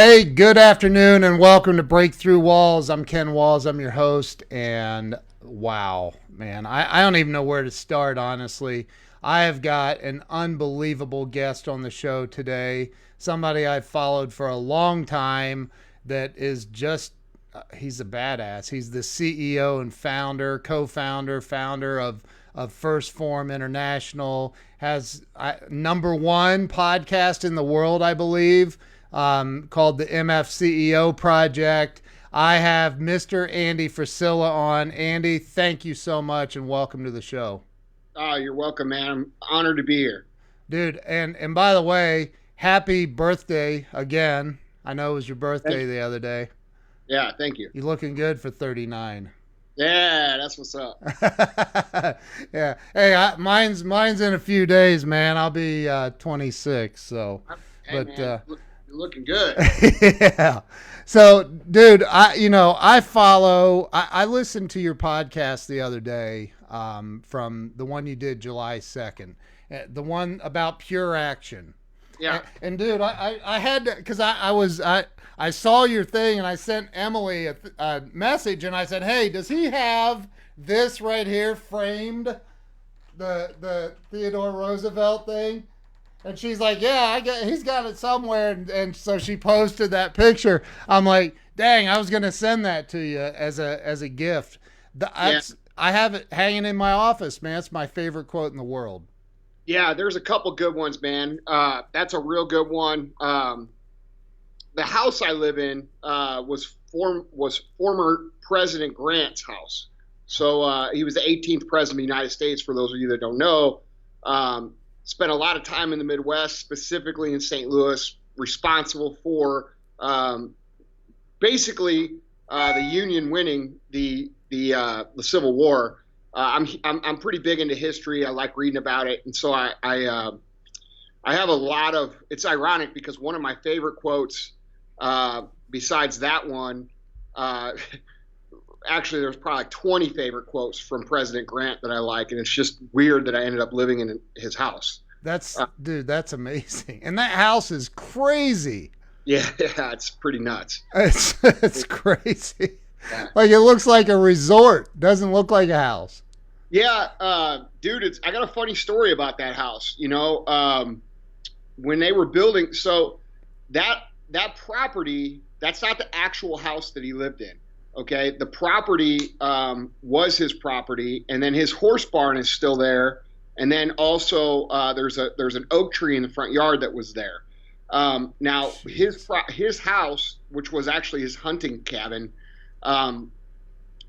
Hey, good afternoon and welcome to Breakthrough Walls. I'm Ken Walls, I'm your host, and wow, man, I, I don't even know where to start, honestly. I have got an unbelievable guest on the show today, somebody I've followed for a long time that is just uh, he's a badass. He's the CEO and founder, co-founder, founder of of First Form International. Has uh, number one podcast in the world, I believe um, called the MF CEO Project. I have Mr. Andy Frisella on. Andy, thank you so much and welcome to the show. Oh, you're welcome, man. I'm honored to be here. Dude, and and by the way, happy birthday again. I know it was your birthday the other day. Yeah, thank you. You're looking good for 39. Yeah, that's what's up. yeah. Hey, I, mine's mine's in a few days, man. I'll be uh, 26. So, hey, but man, uh, looking good. yeah. So, dude, I you know I follow. I, I listened to your podcast the other day um, from the one you did July second, uh, the one about pure action. Yeah. And, and dude, I, I, I had to because I, I was I I saw your thing and I sent Emily a, a message and I said, hey, does he have this right here framed? The the Theodore Roosevelt thing. And she's like, "Yeah, I got. He's got it somewhere." And, and so she posted that picture. I'm like, "Dang, I was gonna send that to you as a as a gift." The, yeah. I have it hanging in my office, man. It's my favorite quote in the world. Yeah, there's a couple good ones, man. Uh, that's a real good one. Um, the house I live in uh, was form was former President Grant's house. So uh, he was the 18th president of the United States. For those of you that don't know, um, spent a lot of time in the Midwest, specifically in St. Louis, responsible for um, basically uh, the Union winning the the uh, the Civil War. Uh, I'm, I'm I'm pretty big into history. I like reading about it, and so I I, uh, I have a lot of. It's ironic because one of my favorite quotes, uh, besides that one. Actually there's probably like 20 favorite quotes from President Grant that I like, and it's just weird that I ended up living in his house. That's uh, dude, that's amazing, and that house is crazy. Yeah, yeah, it's pretty nuts. It's it's crazy. Yeah. Like it looks like a resort. Doesn't look like a house. Yeah, uh, dude, it's I got a funny story about that house. You know, um, when they were building, so that that property, that's not the actual house that he lived in. Okay, the property um, was his property, and then his horse barn is still there, and then also uh, there's a there's an oak tree in the front yard that was there. Um, now his his house, which was actually his hunting cabin, um,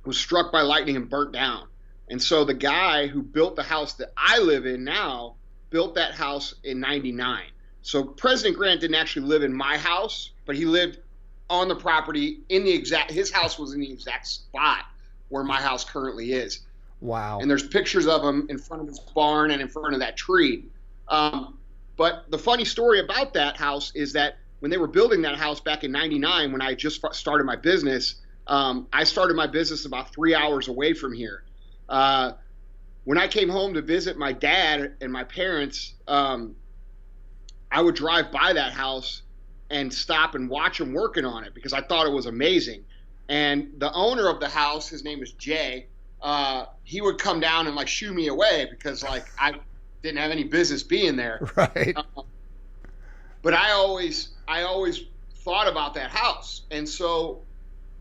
was struck by lightning and burnt down. And so the guy who built the house that I live in now built that house in '99. So President Grant didn't actually live in my house, but he lived on the property in the exact his house was in the exact spot where my house currently is. Wow. And there's pictures of him in front of his barn and in front of that tree. Um, but the funny story about that house is that when they were building that house back in 99 when I just started my business, um, I started my business about three hours away from here. Uh, when I came home to visit my dad and my parents, um, I would drive by that house and stop and watch him working on it because I thought it was amazing. And the owner of the house, his name is Jay, uh, he would come down and like shoo me away because like I didn't have any business being there. Right. Uh, but I always, I always thought about that house. And so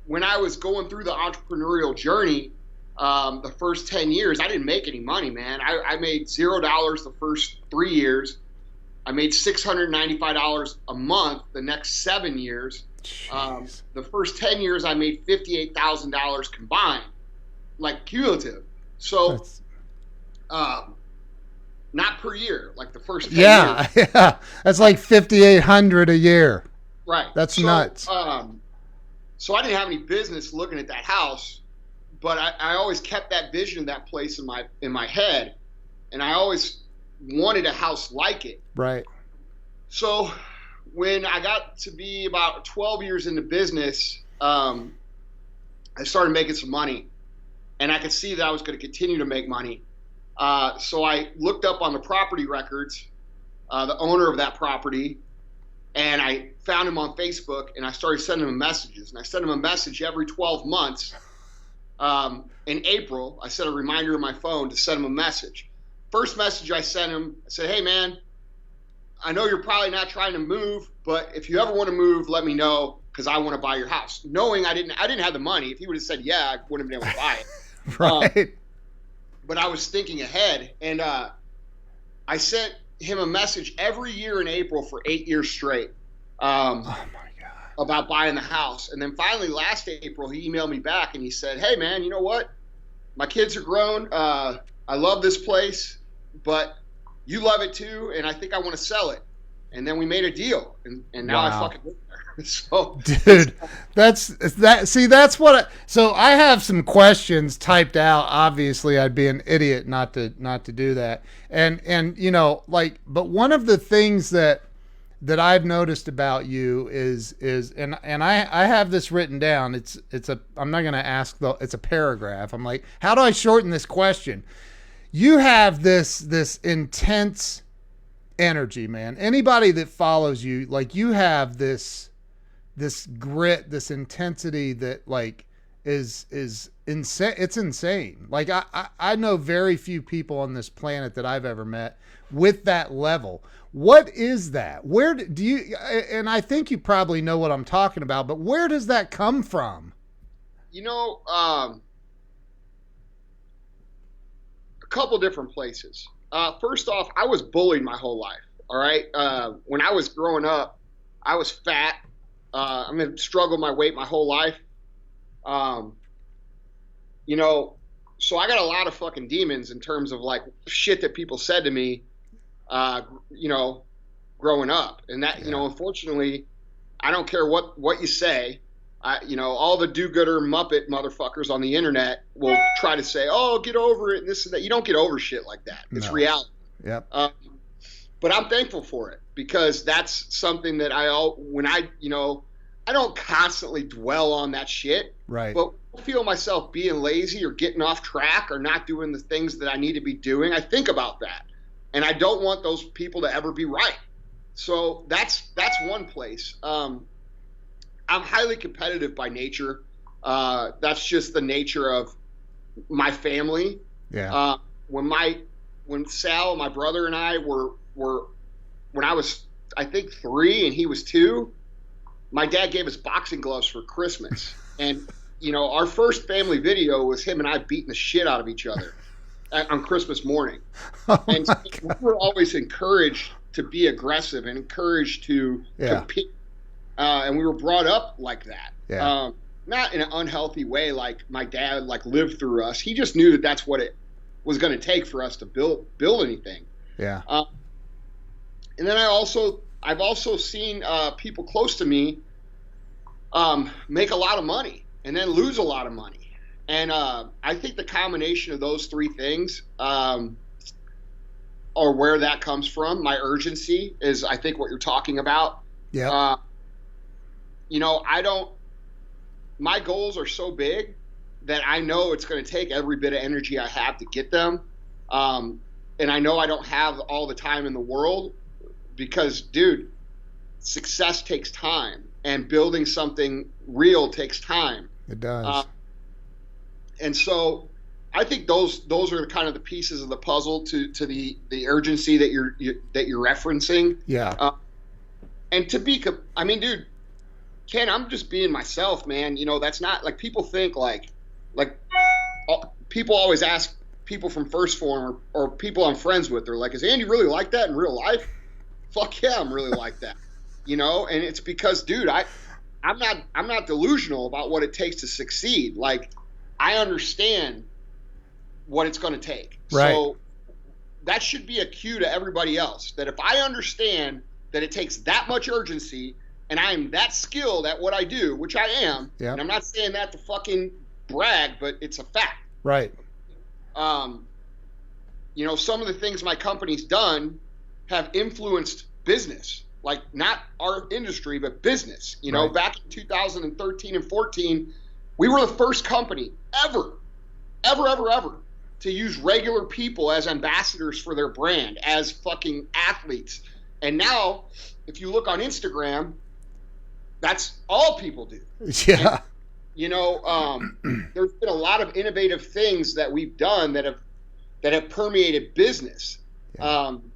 when I was going through the entrepreneurial journey, um, the first 10 years, I didn't make any money, man. I, I made zero dollars the first three years. I made $695 a month the next seven years. Um, the first 10 years, I made $58,000 combined, like cumulative. So, um, not per year, like the first yeah, years. Yeah, that's like 5,800 a year. Right. That's so, nuts. Um, so I didn't have any business looking at that house, but I, I always kept that vision of that place in my in my head, and I always wanted a house like it. Right. So when I got to be about 12 years in the business, um, I started making some money, and I could see that I was going to continue to make money. Uh, so I looked up on the property records, uh, the owner of that property, and I found him on Facebook and I started sending him messages. And I sent him a message every 12 months. Um, in April, I set a reminder on my phone to send him a message. First message I sent him, I said, Hey man, I know you're probably not trying to move, but if you ever want to move, let me know because I want to buy your house. Knowing I didn't, I didn't have the money. If he would have said yeah, I wouldn't have been able to buy it. right. Um, but I was thinking ahead, and uh, I sent him a message every year in April for eight years straight. Um, oh my god! About buying the house, and then finally last April he emailed me back and he said, "Hey man, you know what? My kids are grown. Uh, I love this place, but you love it too, and I think I want to sell it." And then we made a deal, and, and now wow. I fucking live there. so, dude, that's that. See, that's what. I, so I have some questions typed out. Obviously, I'd be an idiot not to not to do that. And and you know, like, but one of the things that that I've noticed about you is is and and I I have this written down. It's it's a I'm not going to ask the it's a paragraph. I'm like, how do I shorten this question? You have this this intense energy, man. Anybody that follows you, like you have this this grit, this intensity that like is is insane. It's insane. Like I, I I know very few people on this planet that I've ever met with that level. What is that? Where do you? And I think you probably know what I'm talking about. But where does that come from? You know, um, a couple different places. Uh, first off, I was bullied my whole life. All right, uh, when I was growing up, I was fat. Uh, I'm gonna struggle my weight my whole life. Um, you know, so I got a lot of fucking demons in terms of like shit that people said to me, uh, you know, growing up, and that yeah. you know, unfortunately, I don't care what what you say. I, you know, all the do-gooder Muppet motherfuckers on the internet will try to say, "Oh, get over it," and this and that. You don't get over shit like that. It's no. reality. Yep. Um, but I'm thankful for it because that's something that I all when I you know I don't constantly dwell on that shit. Right. But I feel myself being lazy or getting off track or not doing the things that I need to be doing, I think about that, and I don't want those people to ever be right. So that's that's one place. Um, I'm highly competitive by nature. Uh, that's just the nature of my family. Yeah. Uh, when my when Sal, my brother, and I were were when I was I think three and he was two. My dad gave us boxing gloves for Christmas, and you know our first family video was him and I beating the shit out of each other on Christmas morning. Oh and so we were always encouraged to be aggressive and encouraged to yeah. compete, uh, and we were brought up like that. Yeah. Um, not in an unhealthy way, like my dad like lived through us. He just knew that that's what it was going to take for us to build build anything. Yeah. Uh, and then I also I've also seen uh, people close to me um, make a lot of money and then lose a lot of money. And uh, I think the combination of those three things um, are where that comes from. My urgency is, I think, what you're talking about. Yeah. Uh, you know, I don't. My goals are so big that I know it's going to take every bit of energy I have to get them. Um, and I know I don't have all the time in the world, because, dude, success takes time, and building something real takes time. It does. Uh, and so, I think those those are kind of the pieces of the puzzle to to the the urgency that you're you, that you're referencing. Yeah. Uh, and to be, I mean, dude, Ken, I'm just being myself, man. You know, that's not like people think like like people always ask people from 1st form or, or people I'm friends with. They're like, "Is Andy really like that in real life?" fuck yeah, I'm really like that. You know, and it's because, dude, I, I'm not, I'm not delusional about what it takes to succeed. Like, I understand what it's going to take. Right. So that should be a cue to everybody else that if I understand that it takes that much urgency and I am that skilled at what I do, which I am, yep. and I'm not saying that to fucking brag, but it's a fact. Right. Um, you know, some of the things my company's done have influenced business, like not our industry, but business. You know, right. back in 2013 and 14, we were the first company ever, ever, ever, ever to use regular people as ambassadors for their brand, as fucking athletes. And now, if you look on Instagram, that's all people do. Yeah. And, you know, um, there's been a lot of innovative things that we've done that have that have permeated business. Yeah. Um,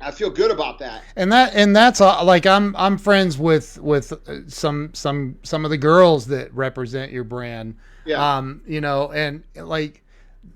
I feel good about that. And that and that's uh, like I'm I'm friends with with uh, some some some of the girls that represent your brand. Yeah. Um, you know, and like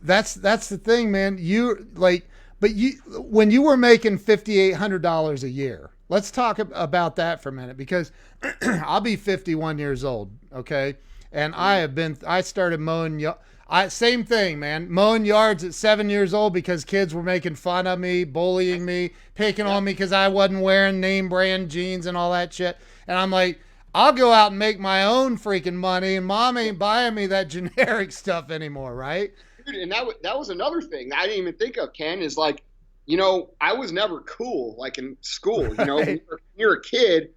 that's that's the thing, man. You like but you when you were making $5800 a year. Let's talk about that for a minute because I'll be 51 years old, okay? And I mm. have been I started mowing I same thing, man. Mowing yards at seven years old because kids were making fun of me, bullying me, picking on me because I wasn't wearing name brand jeans and all that shit. And I'm like, I'll go out and make my own freaking money, and mom ain't buying me that generic stuff anymore, right? Dude, and that that was another thing I didn't even think of. Ken is like, you know, I was never cool like in school. You know, when you're, you're a kid,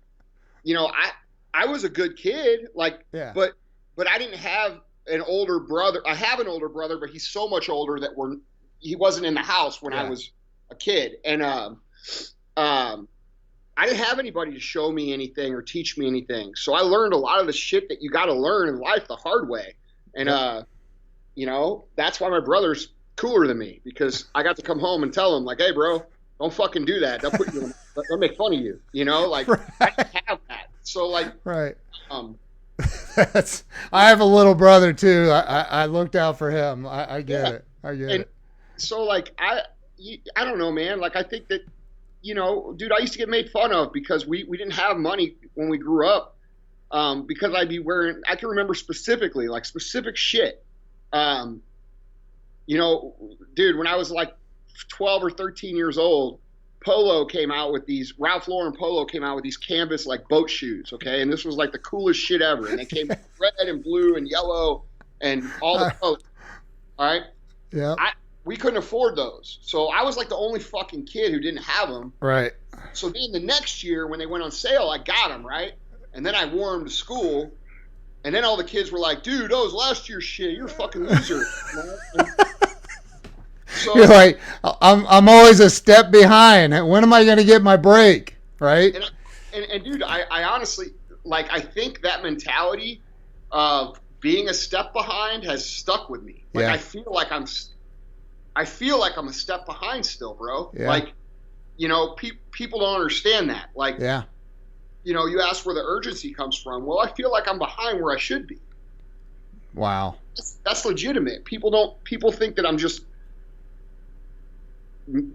you know, I I was a good kid, like, yeah. but but I didn't have an older brother. I have an older brother, but he's so much older that we're he wasn't in the house when yeah. I was a kid, and um, um, I didn't have anybody to show me anything or teach me anything. So I learned a lot of the shit that you got to learn in life the hard way, and uh, you know that's why my brother's cooler than me because I got to come home and tell him like, hey, bro, don't fucking do that. They'll put you. In, they'll make fun of you. You know, like right. I have that. So like, right. Um, That's. I have a little brother too. I, I, I looked out for him. I, I get yeah. it. I get and it. So like I, I don't know, man. Like I think that, you know, dude, I used to get made fun of because we we didn't have money when we grew up. Um, because I'd be wearing. I can remember specifically, like specific shit. Um, you know, dude, when I was like 12 or 13 years old, Polo came out with these Ralph Lauren Polo came out with these canvas like boat shoes, okay, and this was like the coolest shit ever, and they came red and blue and yellow and all the uh-huh. colors. All right. Yeah. I, we couldn't afford those, so I was like the only fucking kid who didn't have them. Right. So then the next year when they went on sale, I got them right, and then I wore them to school, and then all the kids were like, "Dude, those last year's shit, you're a fucking loser." So, You're like, I'm, I'm always a step behind. When am I going to get my break? Right. And, and, and dude, I, I honestly, like, I think that mentality of being a step behind has stuck with me. Like, yeah. I feel like I'm, I feel like I'm a step behind still, bro. Yeah. Like, you know, pe- people don't understand that. Like, yeah. You know, you ask where the urgency comes from. Well, I feel like I'm behind where I should be. Wow. That's, that's legitimate. People don't. People think that I'm just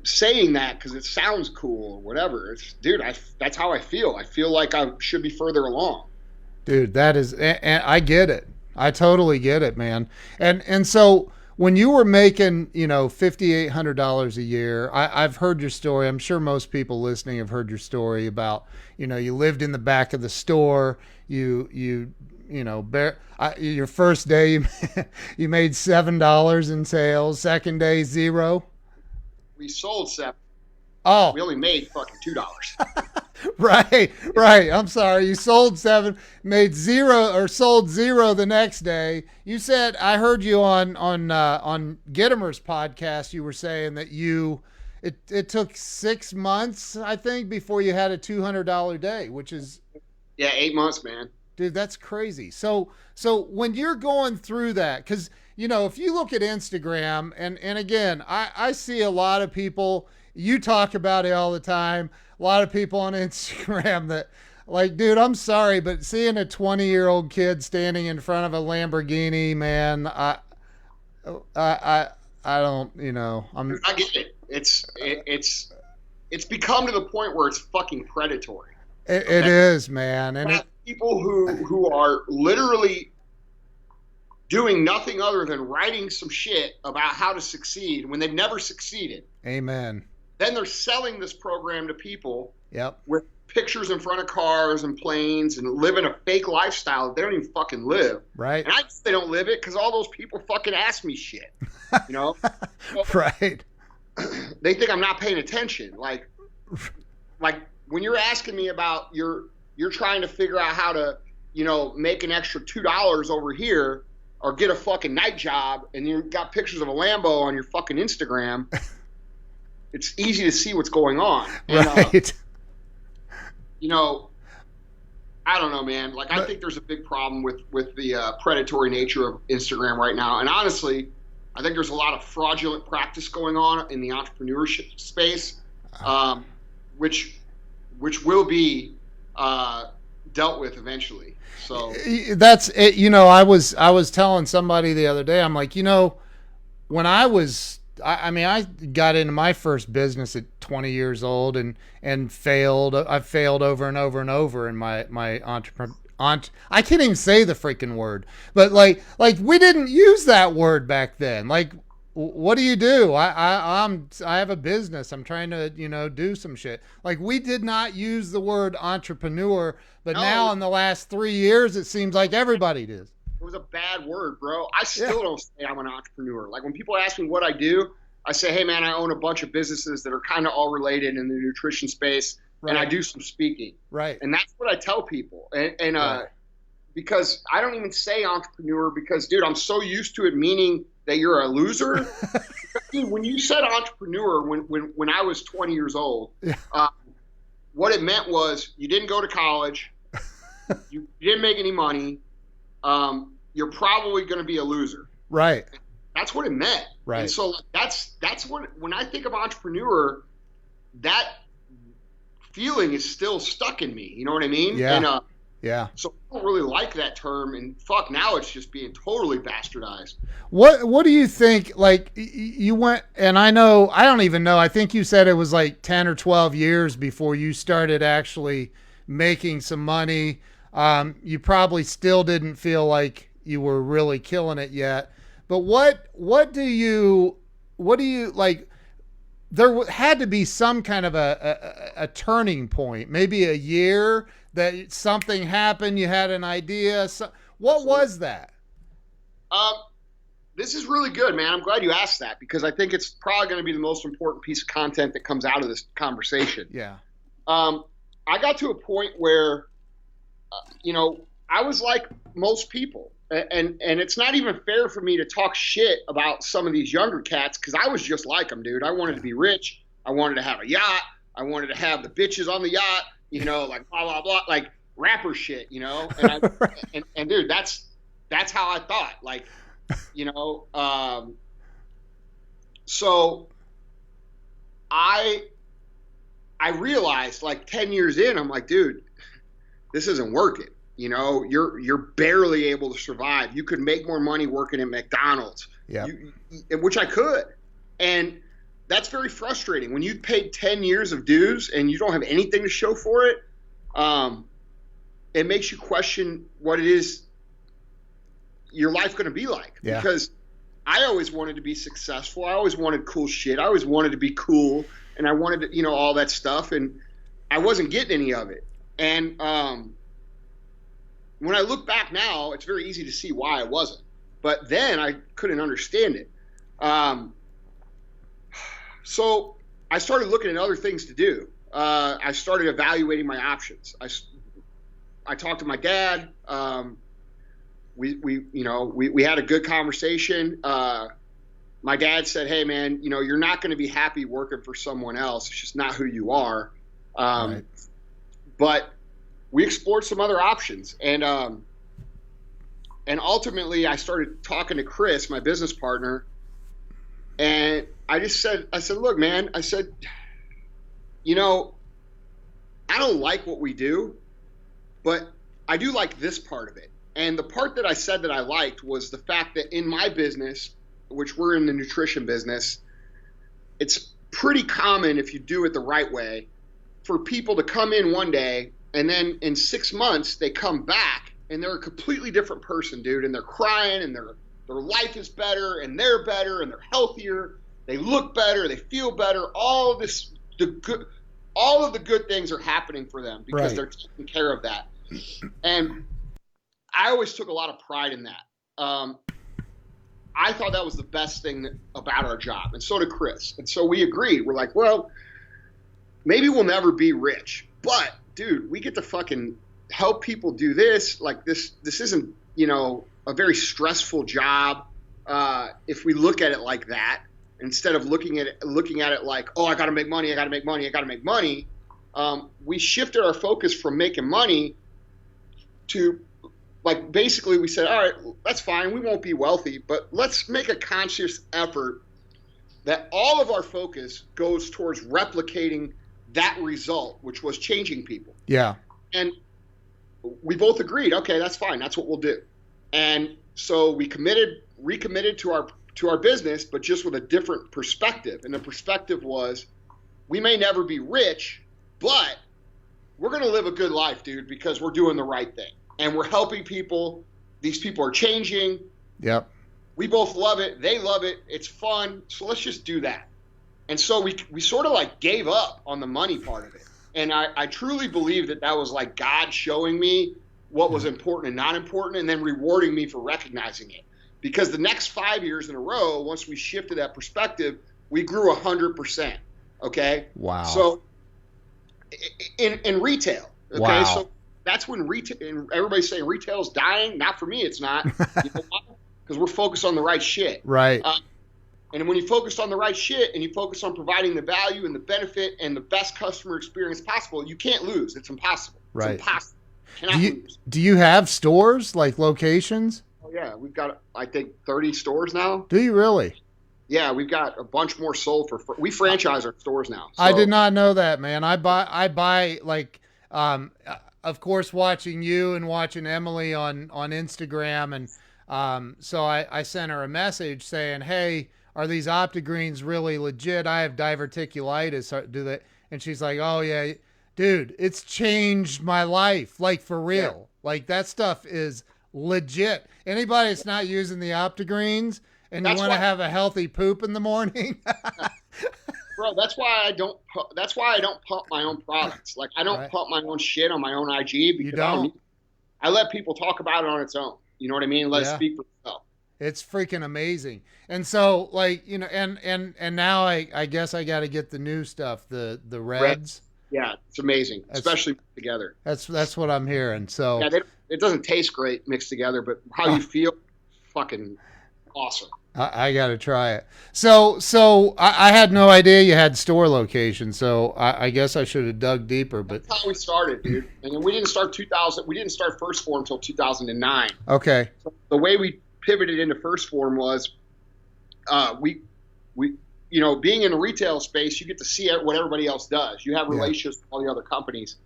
saying that because it sounds cool or whatever. It's, dude, I that's how I feel. I feel like I should be further along. Dude, that is, and, I get it. I totally get it, man. And and so when you were making, you know, fifty eight hundred dollars a year, I, I've heard your story. I'm sure most people listening have heard your story about, you know, you lived in the back of the store. You you you know, bear, I, your first day you, you made seven dollars in sales. Second day zero we sold seven. Oh, we only made fucking two dollars. right, right. I'm sorry. You sold seven, made zero, or sold zero the next day. You said I heard you on on uh, on Gittimer's podcast. You were saying that you it it took six months, I think, before you had a two hundred dollar day, which is yeah, eight months, man. Dude, that's crazy. So so when you're going through that, because you know, if you look at Instagram, and and again, I I see a lot of people. You talk about it all the time. A lot of people on Instagram that like, dude, I'm sorry, but seeing a 20 year old kid standing in front of a Lamborghini, man, I, I, I, I don't, you know, I'm. I get it. It's, it, it's, it's become to the point where it's fucking predatory. It, it is, man, and it, people who who are literally doing nothing other than writing some shit about how to succeed when they've never succeeded. Amen. Then they're selling this program to people. Yep. With pictures in front of cars and planes and living a fake lifestyle that they don't even fucking live. Right. And I they don't live it because all those people fucking ask me shit. You know? right. They think I'm not paying attention. Like, like when you're asking me about your, you're trying to figure out how to, you know, make an extra two dollars over here or get a fucking night job and you got pictures of a Lambo on your fucking Instagram, it's easy to see what's going on. And, uh, right. you know, I don't know, man. Like, I think there's a big problem with with the uh, predatory nature of Instagram right now. And honestly, I think there's a lot of fraudulent practice going on in the entrepreneurship space, um, which which will be uh, dealt with eventually. So that's it. You know, I was I was telling somebody the other day. I'm like, you know, when I was I, I mean, I got into my first business at 20 years old and and failed. I've failed over and over and over in my my entrepreneur. I can't even say the freaking word, but like, like we didn't use that word back then. Like, what do you do? I, I, I'm, I have a business. I'm trying to, you know, do some shit. Like, we did not use the word entrepreneur, but no. now in the last three years, it seems like everybody does. It was a bad word, bro. I still yeah. don't say I'm an entrepreneur. Like when people ask me what I do, I say, hey man, I own a bunch of businesses that are kind of all related in the nutrition space, right. and I do some speaking. Right. And that's what I tell people. And, and uh, right. because I don't even say entrepreneur because, dude, I'm so used to it meaning that you're a loser. dude, when you said entrepreneur, when when when I was 20 years old, yeah. uh, what it meant was you didn't go to college, you didn't make any money. Um, you're probably going to be a loser. Right. That's what it meant. Right. And so that's that's what when I think of entrepreneur, that feeling is still stuck in me. You know what I mean? Yeah. And, uh, yeah. So I don't really like that term, and fuck, now it's just being totally bastardized. What What do you think? Like you went, and I know I don't even know. I think you said it was like ten or twelve years before you started actually making some money. Um, you probably still didn't feel like you were really killing it yet. But what what do you what do you like? There had to be some kind of a, a, a turning point, maybe a year that something happened. You had an idea. So, what was that? Um, this is really good, man. I'm glad you asked that because I think it's probably going to be the most important piece of content that comes out of this conversation. Yeah. Um, I got to a point where, uh, you know, I was like most people and and it's not even fair for me to talk shit about some of these younger cats because I was just like them, dude. I wanted to be rich. I wanted to have a yacht. I wanted to have the bitches on the yacht. You know, like blah blah blah, like rapper shit. You know, and I, and, and dude, that's that's how I thought. Like, you know, um, so I I realized like ten years in, I'm like, dude, this isn't working. You know, you're you're barely able to survive. You could make more money working at McDonald's. Yeah. Which I could. And that's very frustrating. When you've paid 10 years of dues and you don't have anything to show for it, um, it makes you question what it is your life going to be like. Yeah. Because I always wanted to be successful. I always wanted cool shit. I always wanted to be cool and I wanted to, you know, all that stuff. And I wasn't getting any of it. And, um, when I look back now, it's very easy to see why I wasn't. But then I couldn't understand it. Um, so I started looking at other things to do. Uh, I started evaluating my options. I, I talked to my dad. Um, we, we, you know, we, we had a good conversation. Uh, my dad said, Hey man, you know, you're not going to be happy working for someone else. It's just not who you are. Um, right. but we explored some other options, and um, and ultimately, I started talking to Chris, my business partner, and I just said, I said, look, man, I said, you know, I don't like what we do, but I do like this part of it. And the part that I said that I liked was the fact that in my business, which we're in the nutrition business, it's pretty common if you do it the right way for people to come in one day and then in six months they come back and they're a completely different person, dude, and they're crying and their their life is better and they're better and they're healthier, they look better, they feel better. All of this the good all of the good things are happening for them because right. they're taking care of that. And I always took a lot of pride in that. Um, I thought that was the best thing about our job, and so did Chris. And so we agreed. We're like, well, maybe we'll never be rich, but dude, we get to fucking help people do this. Like this, this isn't, you know, a very stressful job. Uh, if we look at it like that, instead of looking at it, looking at it like, oh, I got to make money, I got to make money, I got to make money. um, we shifted our focus from making money to like basically we said, all right, that's fine. We won't be wealthy, but let's make a conscious effort that all of our focus goes towards replicating that result, which was changing people. Yeah. And we both agreed, okay, that's fine. That's what we'll do. And so we committed, recommitted to our to our business, but just with a different perspective. And the perspective was, we may never be rich, but we're going to live a good life, dude, because we're doing the right thing and we're helping people. These people are changing. Yep. We both love it. They love it. It's fun. So let's just do that. And so we, we sort of like gave up on the money part of it. And I, I truly believe that that was like God showing me what was important and not important and then rewarding me for recognizing it. Because the next five years in a row, once we shifted that perspective, we grew 100%. Okay. Wow. So in, in retail, okay. Wow. So that's when retail, everybody's saying retail's dying. Not for me, it's not. Because you know we're focused on the right shit. Right. Uh, and when you focus on the right shit and you focus on providing the value and the benefit and the best customer experience possible, you can't lose. It's impossible. It's Right. impossible. Do you lose. do you have stores like locations? Oh, yeah, we've got I think 30 stores now. Do you really? Yeah, we've got a bunch more sold for. We franchise our stores now. I did not know that, man. I buy I buy like um uh, of course watching you and watching Emily on on Instagram and um so I I sent her a message saying, "Hey, are these Optigreens really legit? I have diverticulitis. Do they?" And she's like, "Oh yeah, dude, it's changed my life like for real. Like that stuff is legit. Anybody that's not using the Optigreens and you want to have a healthy poop in the morning, bro. That's why I don't. That's why I don't pump my own products. Like I don't Right. pump my own shit on my own IG because I, don't? I let people talk about it on its own. You know what I mean? Let Yeah. it speak for itself. It's freaking amazing. And so like, you know, and and and now I I guess I got to get the new stuff, the the reds. Yeah, it's amazing, That's- especially together. That's that's what I'm hearing. So Yeah, they, it doesn't taste great mixed together, but how Oh. you feel, fucking awesome. I, I got to try it. So so I, I had no idea you had store locations. So I, I guess I should have dug deeper. But That's how we started, dude. And we didn't start 2000. We didn't start First Form until 2009. okay, the way we pivoted into first form was uh, we we you know being in a retail space you get to see what everybody else does. You have Yeah. relationships with all the other companies.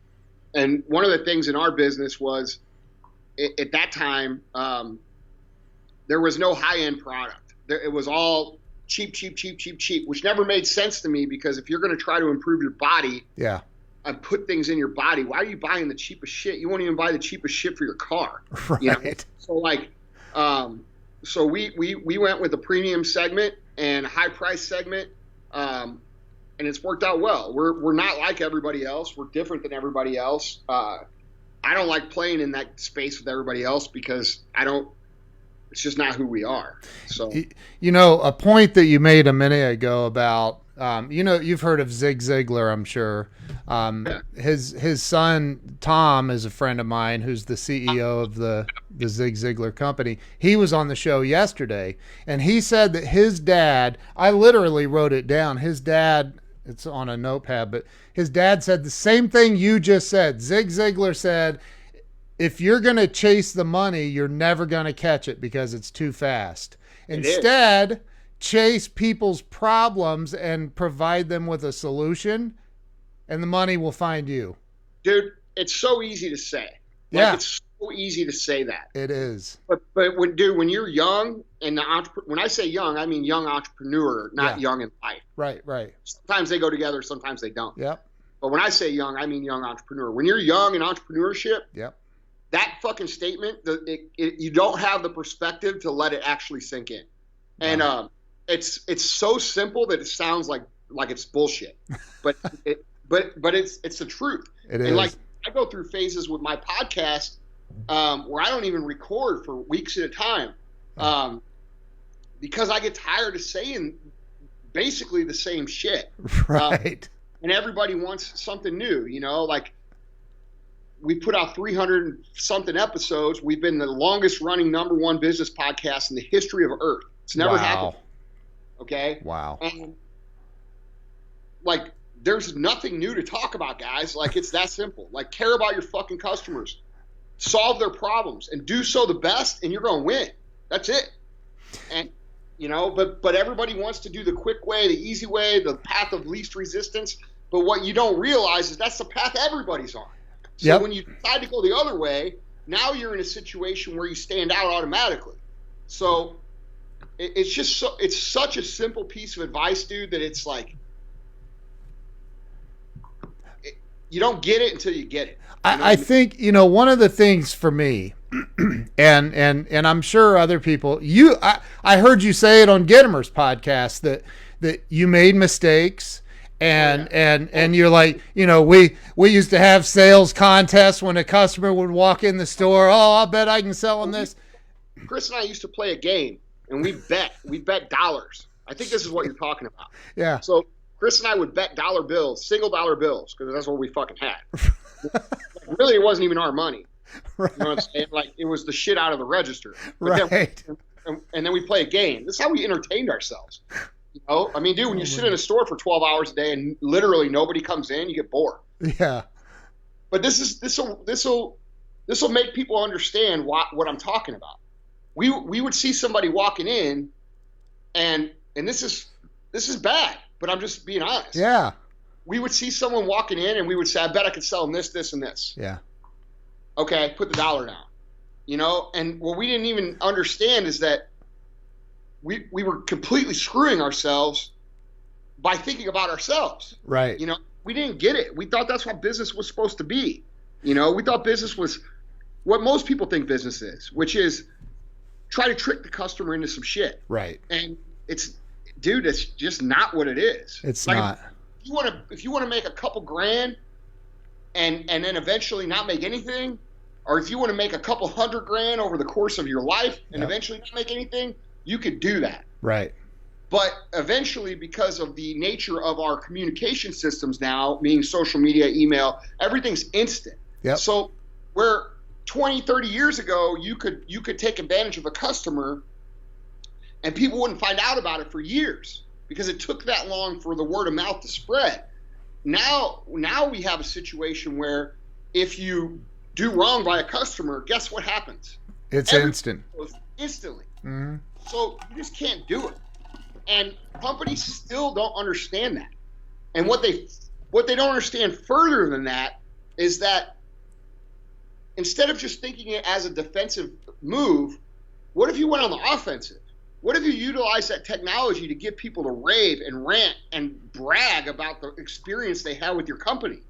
And one of the things in our business was at, at that time um, there was no high end product. There, it was all cheap cheap cheap cheap cheap which never made sense to me because if you're going to try to improve your body yeah, and put things in your body why are you buying the cheapest shit? You won't even buy the cheapest shit for your car. You know? right. So like, um, so we, we we went with a premium segment and high price segment, um, and it's worked out well. We're we're not like everybody else. We're different than everybody else. Uh, I don't like playing in that space with everybody else because I don't. It's just not who we are. So You know, a point that you made a minute ago about, um, you know, you've heard of Zig Ziglar, I'm sure. Um, His his son Tom is a friend of mine, who's the CEO of the the Zig Ziglar company. He was on the show yesterday, and he said that his dad. I literally wrote it down. His dad. It's on a notepad, but his dad said the same thing you just said. Zig Ziglar said, if you're going to chase the money, you're never going to catch it because it's too fast. It. Instead, chase people's problems and provide them with a solution, and the money will find you. dude, it's so easy to say. Like, Yeah. it's so easy to say that. It is. But but when dude, when you're young and the entrepreneur, when I say young, I mean young entrepreneur, not Yeah. young in life. Right, right. Sometimes they go together, sometimes they don't. Yep, But when I say young, I mean young entrepreneur. When you're young in entrepreneurship, yep. that fucking statement, the, it, it, you don't have the perspective to let it actually sink in. And um, it's it's so simple that it sounds like like it's bullshit, but it but but it's it's the truth. It is. And like I go through phases with my podcast um, where I don't even record for weeks at a time um, because I get tired of saying basically the same shit right. and everybody wants something new. You know, like we put out 300 something episodes. We've been the longest running number one business podcast in the history of Earth. It's never wow. happened. Okay. Wow. And like there's nothing new to talk about, guys. Like it's that simple. Like care about your fucking customers, solve their problems, and do so the best, and you're gonna win. That's it. And you know, but but everybody wants to do the quick way, the easy way, the path of least resistance. But what you don't realize is that's the path everybody's on. So Yep. when you decide to go the other way, now you're in a situation where you stand out automatically. So it, it's just so it's such a simple piece of advice, dude, that it's like it, you don't get it until you get it. You know I, I mean? think you know one of the things for me, and and and I'm sure other people. You, I, I heard you say it on Gittimer's podcast that that you made mistakes, and oh, and and you're like, you know, we we used to have sales contests when a customer would walk in the store. Oh, I'll bet I can sell them this. Chris and I used to play a game, and we bet we bet dollars. I think this is what you're talking about. Yeah, So Chris and I would bet dollar bills, single dollar bills, because that's what we fucking had. Like, really, it wasn't even our money. right, You know what I'm saying? Like it was the shit out of the register. But then- right. and, and then we play a game. This is how we entertained ourselves. You know, I mean, dude, when you oh sit in a store for 12 hours a day and literally nobody comes in, you get bored. Yeah, But this is this will this will this will make people understand what what I'm talking about. We we would see somebody walking in, and and this is this is bad, but I'm just being honest. yeah, We would see someone walking in, and we would say, "I bet I could sell them this, this, and this." yeah, okay, put the dollar down. You know, and what we didn't even understand is that we we were completely screwing ourselves by thinking about ourselves. right. You know, we didn't get it. We thought that's what business was supposed to be. You know, we thought business was what most people think business is, which is try to trick the customer into some shit. Right. And it's dude, it's just not what it is. It's Like, not. if you want to if you want to make a couple grand and and then eventually not make anything or if you want to make a couple hundred grand over the course of your life and Yep. eventually not make anything you could do that Right. but eventually because of the nature of our communication systems now being social media email everything's instant Yep. so where 20 30 years ago you could you could take advantage of a customer and people wouldn't find out about it for years because it took that long for the word of mouth to spread now now we have a situation where if you do wrong by a customer guess what happens It's instant. instantly hmm so you just can't do it. And companies still don't understand that. And what they what they don't understand further than that is that instead of just thinking it as a defensive move, what if you went on the offensive? What if you utilize that technology to get people to rave and rant and brag about the experience they had with your company?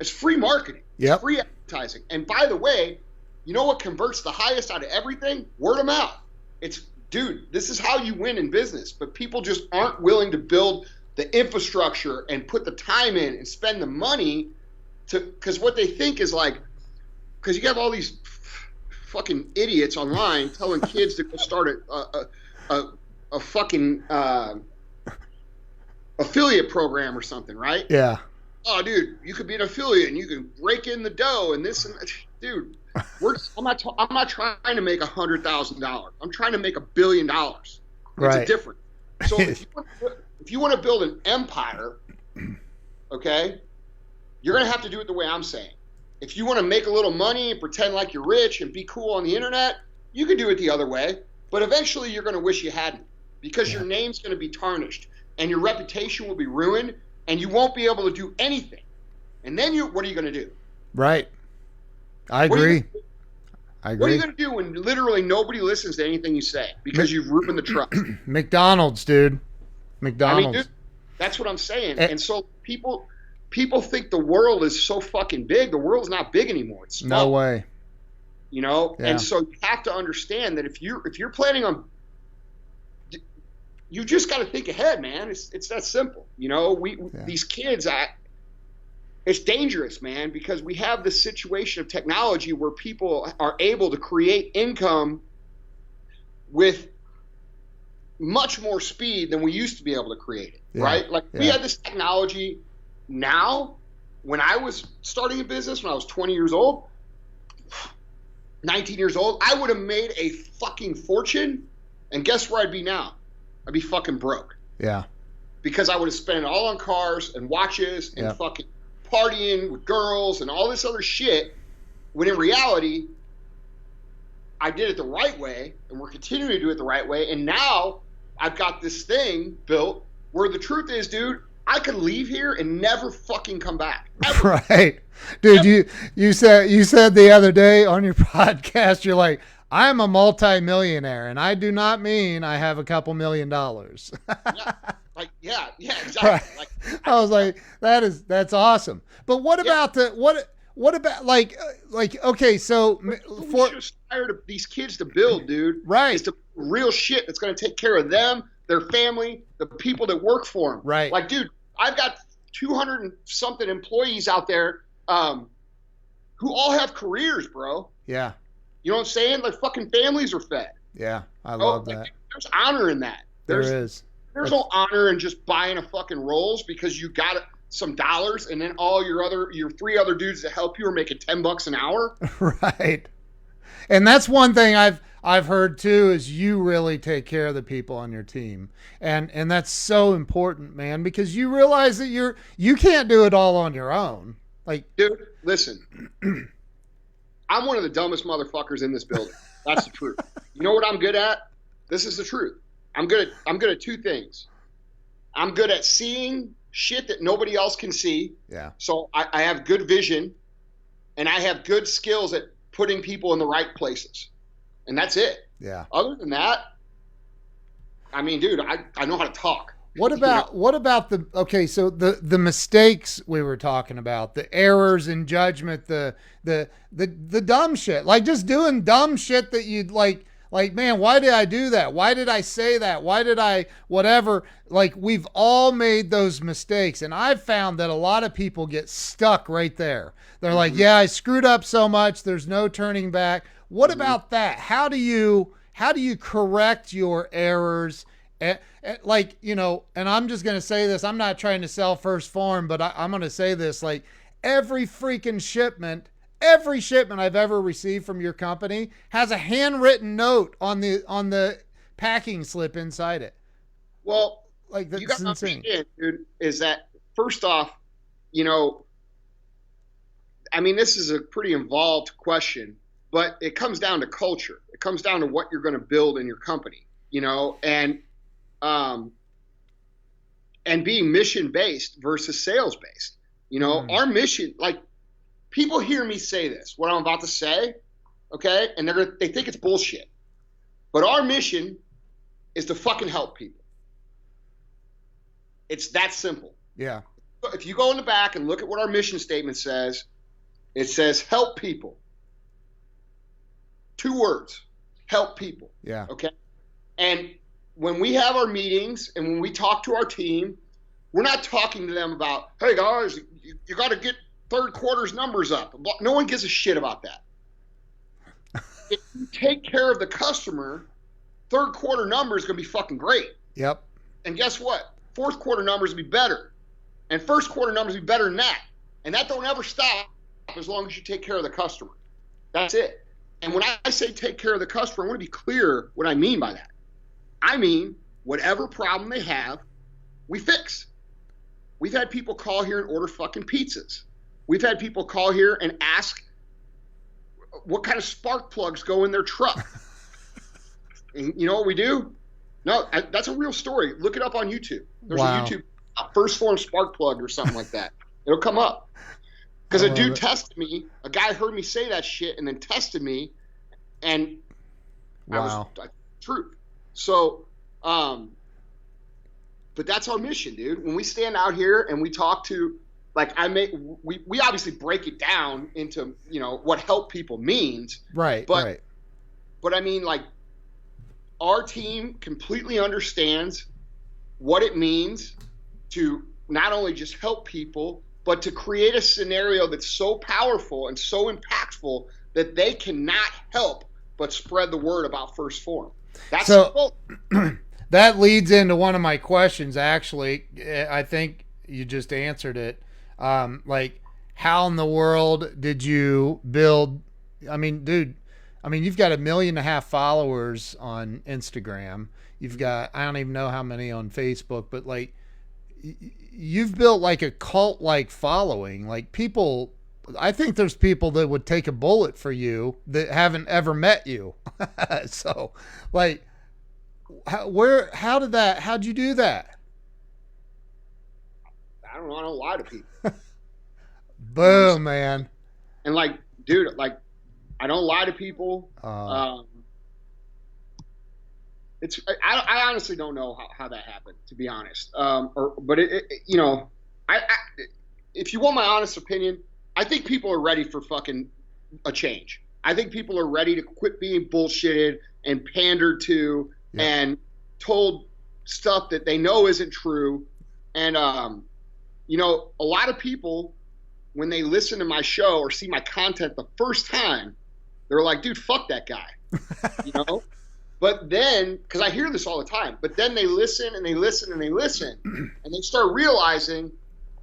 It's free marketing. Free advertising. And by the way, you know what converts the highest out of everything? Word of mouth. It's dude, this is how you win in business, but people just aren't willing to build the infrastructure and put the time in and spend the money to because what they think is like because you have all these f- fucking idiots online telling kids to go start a a, a, a fucking uh, affiliate program or something, right? Yeah. oh, dude, you could be an affiliate and you can rake in the dough and this and that. dude. We're, I'm not. ta- I'm not trying to make a hundred thousand dollars. I'm trying to make a billion dollars. It's Right. difference. So if you, want, if you want to build an empire, okay, you're gonna have to do it the way I'm saying. If you want to make a little money and pretend like you're rich and be cool on the internet, you can do it the other way. But eventually, you're gonna wish you hadn't because your name's gonna be tarnished and your reputation will be ruined and you won't be able to do anything. And then you, what are you going to do? Right. I are you agree. What are you going to do when literally nobody listens to anything you say because you've ruined the trust? McDonald's, dude. McDonald's. I mean, dude, that's what I'm saying. Eh. And so people, people think the world is so fucking big. The world's not big anymore. It's no way. you know Yeah. and so you have to understand that if you're if you're planning on you just got to think ahead man it's it's that simple you know we Yeah. these kids i it's dangerous man because we have this situation of technology where people are able to create income with much more speed than we used to be able to create it Yeah. right like we had this technology now when i was starting a business when i was 20 years old 19 years old, I would have made a fucking fortune. And guess where I'd be now? I'd be fucking broke. Yeah. because I would have spent it all on cars and watches and Yeah. fucking partying with girls and all this other shit. When in reality, I did it the right way, and we're continuing to do it the right way. And now I've got this thing built where the truth is, dude, I could leave here and never fucking come back. Ever. Right. Dude, you you said you said the other day on your podcast you're like I'm a multimillionaire and I do not mean I have a couple million dollars. yeah. Like, yeah, yeah, exactly. Right. Like, I was like that is that's awesome. But what Yeah. about the what what about like uh, like okay, so for inspire to- these kids to build, dude. right. it's the real shit that's going to take care of them, their family, the people that work for them. Right. Like, dude, I've got 200 and something employees out there um, who all have careers, bro. Yeah. You know what I'm saying? Like, fucking families are fed. Yeah. I Oh, love like, that. There's honor in that. There There's is. there's no honor in just buying a fucking rolls because you got some dollars and then all your other your three other dudes that help you are making 10 bucks an hour. right and that's one thing i've i've heard too is you really take care of the people on your team and and that's so important man because you realize that you're you can't do it all on your own like Dude, listen. I'm one of the dumbest motherfuckers in this building. That's the truth. You know what I'm good at? This is the truth. I'm good at I'm good at two things. I'm good at seeing shit that nobody else can see. yeah So I, I have good vision and I have good skills at putting people in the right places. And that's it. yeah. Other than that, I mean, dude, I, I know how to talk. what about what about the okay so the the mistakes we were talking about the errors in judgment the the the the dumb shit like just doing dumb shit that you'd like like man why did i do that? Why did i say that? Why did i whatever? Like we've all made those mistakes and i've found that a lot of people get stuck right there. They're like mm-hmm. yeah i screwed up so much. There's no turning back what about that? How do you how do you correct your errors? Eh, eh, like you know and i'm just going to say this i'm not trying to sell 1st Phorm but I, i'm going to say this like every freaking shipment every shipment i've ever received from your company has a handwritten note on the on the packing slip inside it. Well, like you got that's insane. dude, is that first off, you know, I mean, this is a pretty involved question, but it comes down to culture. It comes down to what you're going to build in your company, you know, and um, and being mission based versus sales based. You know, Mm. our mission, like people hear me say this, what I'm about to say, okay, and they're gonna, they think it's bullshit, but our mission is to fucking help people. It's that simple. yeah If you go in the back and look at what our mission statement says, it says help people. Two words help people. yeah Okay. And when we have our meetings and when we talk to our team, we're not talking to them about, hey guys, you, you got to get third quarter's numbers up. No one gives a shit about that. if you take care of the customer, third quarter numbers going to be fucking great. yep And guess what? Fourth quarter numbers will be better. And first quarter numbers will be better than that. And that don't ever stop as long as you take care of the customer. That's it. And when I say take care of the customer, I want to be clear what I mean by that. I mean, whatever problem they have, we fix. We've had people call here and order fucking pizzas. We've had people call here and ask what kind of spark plugs go in their truck. and you know what we do? No, I, that's a real story. Look it up on YouTube. There's Wow. a YouTube 1st Phorm spark plug or something like that. It'll come up. Because a dude it. tested me. A guy heard me say that shit and then tested me, and I was wow I, truth. So, um, but that's our mission, dude. When we stand out here and we talk to, like, I make we we obviously break it down into you know what help people means, right but- right but I mean like our team completely understands what it means to not only just help people, but to create a scenario that's so powerful and so impactful that they cannot help but spread the word about 1st Phorm. That's So- that leads into one of my questions actually. Eh, i think you just answered it. Um, like how in the world did you build i mean dude i mean you've got a million and a half followers on instagram. You've got i don't even know how many on facebook but like you've built like a cult like following. Like people, I think there's people that would take a bullet for you that haven't ever met you. so, like, how, where, how did that, how'd you do that? I don't know. I don't lie to people. Boom, man. And like, dude, like, I don't lie to people. Uh, Um, it's I, I honestly don't know how, how that happened to be honest. Um, or but it, it you know I, I if you want my honest opinion, I think people are ready for fucking a change. I think people are ready to quit being bullshitted and pandered to Yeah. and told stuff that they know isn't true. And um, you know, a lot of people when they listen to my show or see my content the first time, they're like, "Dude, fuck that guy," you know. But then, because I hear this all the time, but then they listen and they listen and they listen, and they start realizing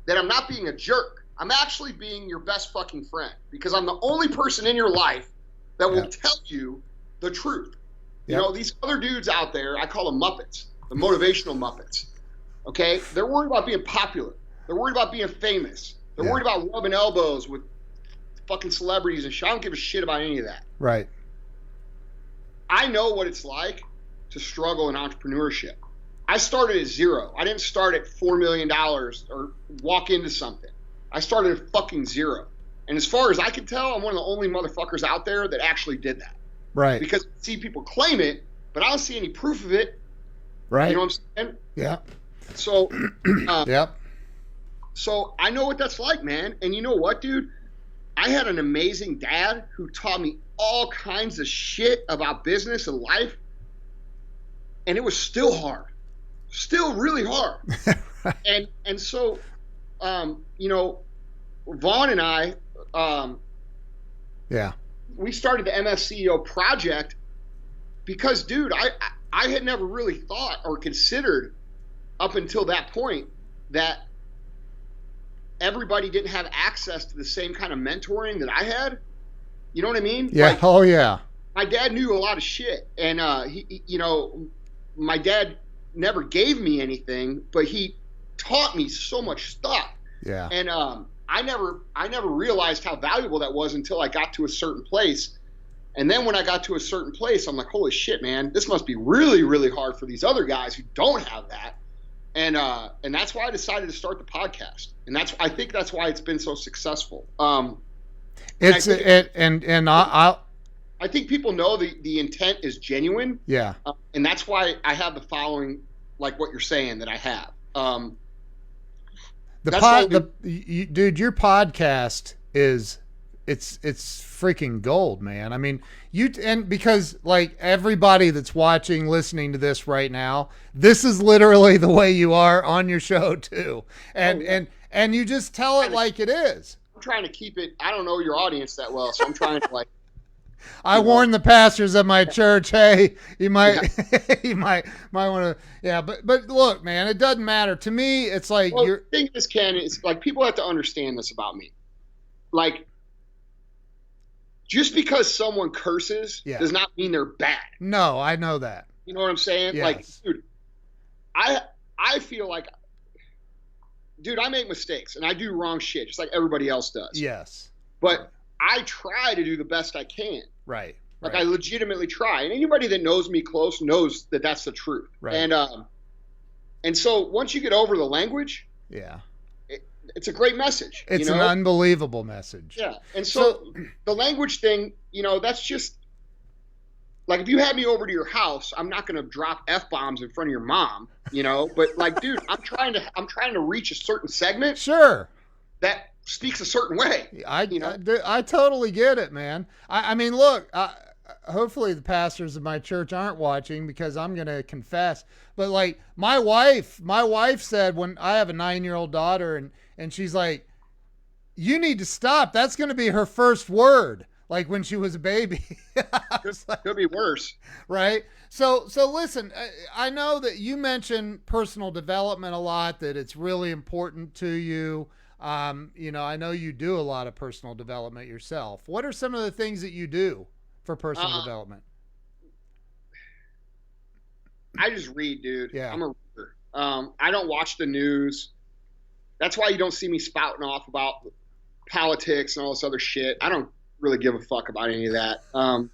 that I'm not being a jerk. I'm actually being your best fucking friend because I'm the only person in your life that will Yeah. tell you the truth. You know, these other dudes out there, I call them Muppets, the motivational Muppets. Okay? They're worried about being popular. They're worried about being famous. They're Yeah. worried about rubbing elbows with fucking celebrities and shit. I don't give a shit about any of that. right. I know what it's like to struggle in entrepreneurship. I started at zero. I didn't start at $4 million or walk into something. I started at fucking zero. And as far as I can tell, I'm one of the only motherfuckers out there that actually did that. Right. Because I see people claim it, but I don't see any proof of it. right. You know what I'm saying? yeah. So, uh, Yep. so I know what that's like, man. And you know what, dude? I had an amazing dad who taught me all kinds of shit about business and life, and it was still hard, still really hard. and and so, um, you know, Vaughn and I, um, Yeah. we started the MFCEO project because, dude, I I had never really thought or considered up until that point that everybody didn't have access to the same kind of mentoring that I had. You know what I mean? Yeah. Like, oh yeah. my dad knew a lot of shit, and uh, he, he- you know, my dad never gave me anything, but he taught me so much stuff Yeah. and um, I never I never realized how valuable that was until I got to a certain place. And then when I got to a certain place, I'm like, holy shit, man, this must be really, really hard for these other guys who don't have that. And uh, and that's why I decided to start the podcast. And that's I think that's why it's been so successful. Um, It's I think- it and and I, I'll I think people know the the intent is genuine, yeah. uh, and that's why I have the following, like what you're saying that I have. Um, The pod, the you, dude, your podcast is it's it's freaking gold, man. I mean, you and because like everybody that's watching, listening to this right now, this is literally the way you are on your show too, and Oh, yeah. and and you just tell it like it is. Trying to keep it. I don't know your audience that well, so I'm trying to like. I warned the pastors of my church, hey, you might, you might, might want to, yeah. But, but look, man, it doesn't matter to me. It's like Well, you're, the thing is, Ken, is like people have to understand this about me. Like, just because someone curses Yeah. does not mean they're bad. no, I know that. You know what I'm saying? Like, dude, I I feel like, dude, I make mistakes and I do wrong shit just like everybody else does. Yes, But I try to do the best I can. right, Like right. I legitimately try, and anybody that knows me close knows that that's the truth. Right. And um, and so once you get over the language, yeah. it's a great message. It's you know? an unbelievable message. Yeah, and so, the language thing, you know, that's just like if you had me over to your house, I'm not going to drop f bombs in front of your mom, you know. But like, dude, I'm trying to I'm trying to reach a certain segment Sure. that speaks a certain way. I, You know? I, I totally get it, man. I, I mean, look, I, hopefully the pastors of my church aren't watching because I'm going to confess. But like my wife, my wife said when I have a nine year old daughter and, and she's like, you need to stop. That's going to be her first word. Like when she was a baby. Was like, Could be worse. right so so listen I, I know that you mentioned personal development a lot that it's really important to you um, you know i know you do a lot of personal development yourself what are some of the things that you do for personal Uh, development I just read, dude. Yeah. I'm a reader. Um, I don't watch the news. That's why you don't see me spouting off about politics and all this other shit. I don't really give a fuck about any of that. Um,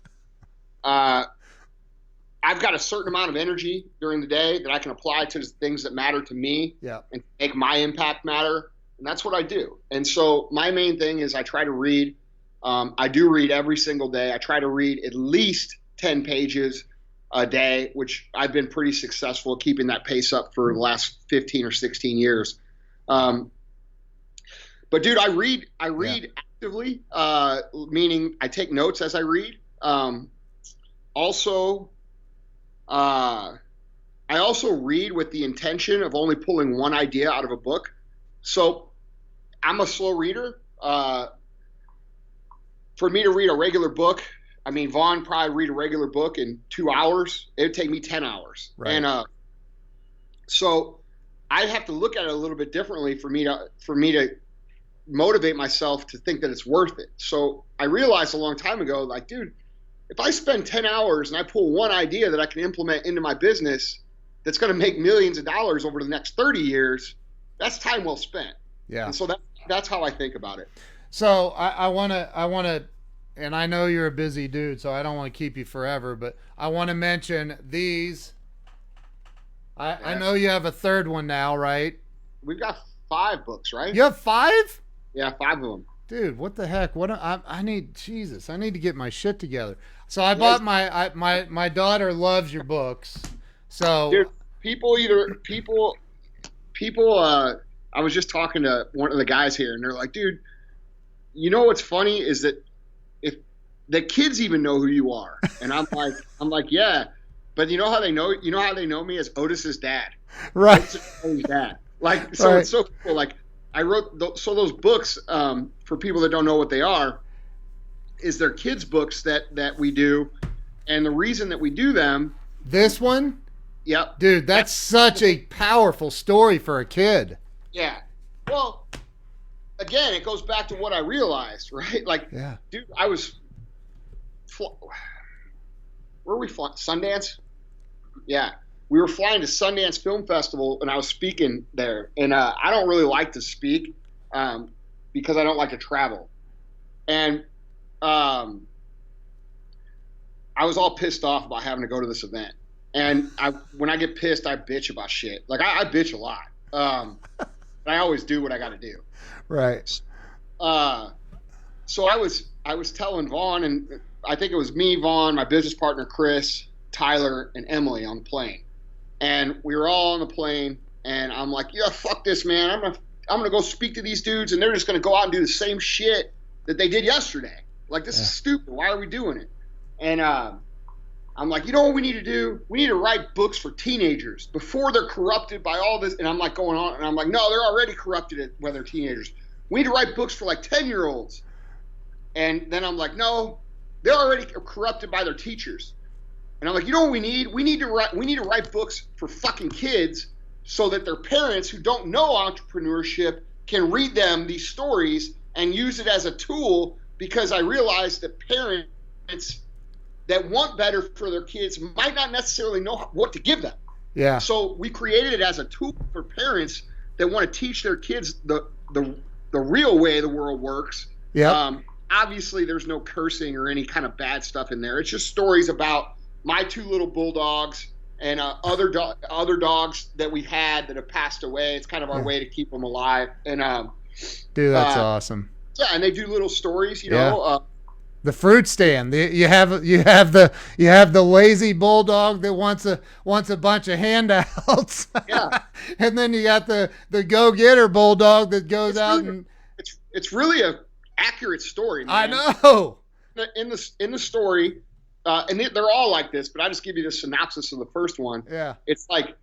uh, I've got a certain amount of energy during the day that I can apply to the things that matter to me Yeah. and make my impact matter. And that's what I do. And so my main thing is I try to read. Um, I do read every single day. I try to read at least 10 pages a day, which I've been pretty successful keeping that pace up for the last 15 or 16 years. Um, but dude, I read, I read actively, uh, meaning I take notes as I read. Um, also, uh, I also read with the intention of only pulling one idea out of a book. So I'm a slow reader. Uh, for me to read a regular book, I mean, Vaughn probably read a regular book in two hours. It would take me 10 hours. Right. And uh, so I have to look at it a little bit differently for me to for me to motivate myself to think that it's worth it. So I realized a long time ago, like, dude, if I spend 10 hours and I pull one idea that I can implement into my business that's going to make millions of dollars over the next 30 years, that's time well spent. Yeah. And so that, that's how I think about it. So I want to, I want to, and I know you're a busy dude, so I don't want to keep you forever, but I want to mention these. I, I know you have a third one now, right? We've got five books, right? You have five? Yeah, five of them. Dude, what the heck? What I, I need Jesus. I need to get my shit together. So I bought my I, my my daughter loves your books. So Dude, people either people people uh I was just talking to one of the guys here and they're like, dude, you know what's funny is that if the kids even know who you are. And I'm like I'm like, yeah. But you know how they know you know how they know me as Otis's dad. right. Otis's dad. Like so Right. it's so cool. Like I wrote th- so those books um, for people that don't know what they are is they're kids books that that we do and the reason that we do them This one, yep dude, that's such a powerful story for a kid. Yeah. Well, again, it goes back to what I realized, right? Like, Yeah. dude, I was. Fl- where were we flying? Sundance? Yeah. We were flying to Sundance Film Festival, and I was speaking there. And uh, I don't really like to speak um, because I don't like to travel. And um, I was all pissed off about having to go to this event. And I, when I get pissed, I bitch about shit. Like I, I bitch a lot. Um, I always do what I got to do. Right. Uh, so I was I was telling Vaughn, and I think it was me, Vaughn, my business partner Chris, Tyler, and Emily on the plane, and we were all on the plane, and I'm like, yeah, fuck this, man. I'm gonna I'm gonna go speak to these dudes, and they're just gonna go out and do the same shit that they did yesterday. Like this Yeah. is stupid. Why are we doing it? And uh, I'm like, you know what we need to do? We need to write books for teenagers before they're corrupted by all this. And I'm like going on, and I'm like, no, they're already corrupted when they're teenagers. We need to write books for like 10 year olds. And then I'm like, no, they're already corrupted by their teachers. And I'm like, you know what we need? We need to write we need to write books for fucking kids so that their parents who don't know entrepreneurship can read them these stories and use it as a tool because I realized that parents that want better for their kids might not necessarily know what to give them. Yeah. So we created it as a tool for parents that want to teach their kids the the, the real way the world works. Yeah. Um, obviously, there's no cursing or any kind of bad stuff in there. It's just stories about my two little bulldogs and uh, other do- other dogs that we've had that have passed away. It's kind of our Yeah. way to keep them alive. And um, Dude, that's uh, awesome. yeah, and they do little stories. You Yeah. know, uh, The fruit stand. The, you have you have the you have the lazy bulldog that wants a wants a bunch of handouts. Yeah. and then you got the the go getter bulldog that goes It's out really- and it's it's really a accurate story. Man. I know. in the in the story, uh, and they- they're all like this, but I just give you the synopsis of the first one. Yeah. It's like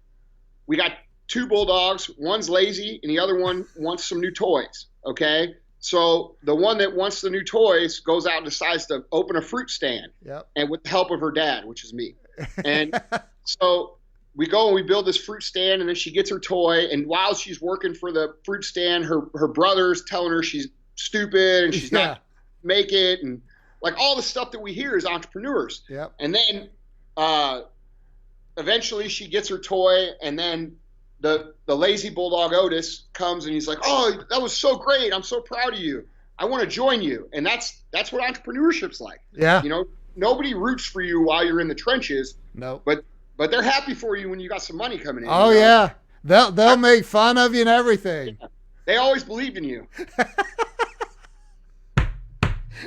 we got two bulldogs. One's lazy, and the other one wants some new toys. Okay, so the one that wants the new toys goes out and decides to open a fruit stand, Yep. and with the help of her dad, which is me. And so we go and we build this fruit stand, and then she gets her toy. And while she's working for the fruit stand, her her brother's telling her she's stupid and she's yeah. not make it, and like all the stuff that we hear is entrepreneurs. Yep. And then uh, eventually she gets her toy, and then the the lazy bulldog Otis comes and he's like, "Oh, that was so great! I'm so proud of you. I want to join you." And that's that's what entrepreneurship's like. Yeah. You know, nobody roots for you while you're in the trenches, No. but but they're happy for you when you got some money coming in. Oh you know? yeah. They'll they'll make fun of you and everything. They always believed in you.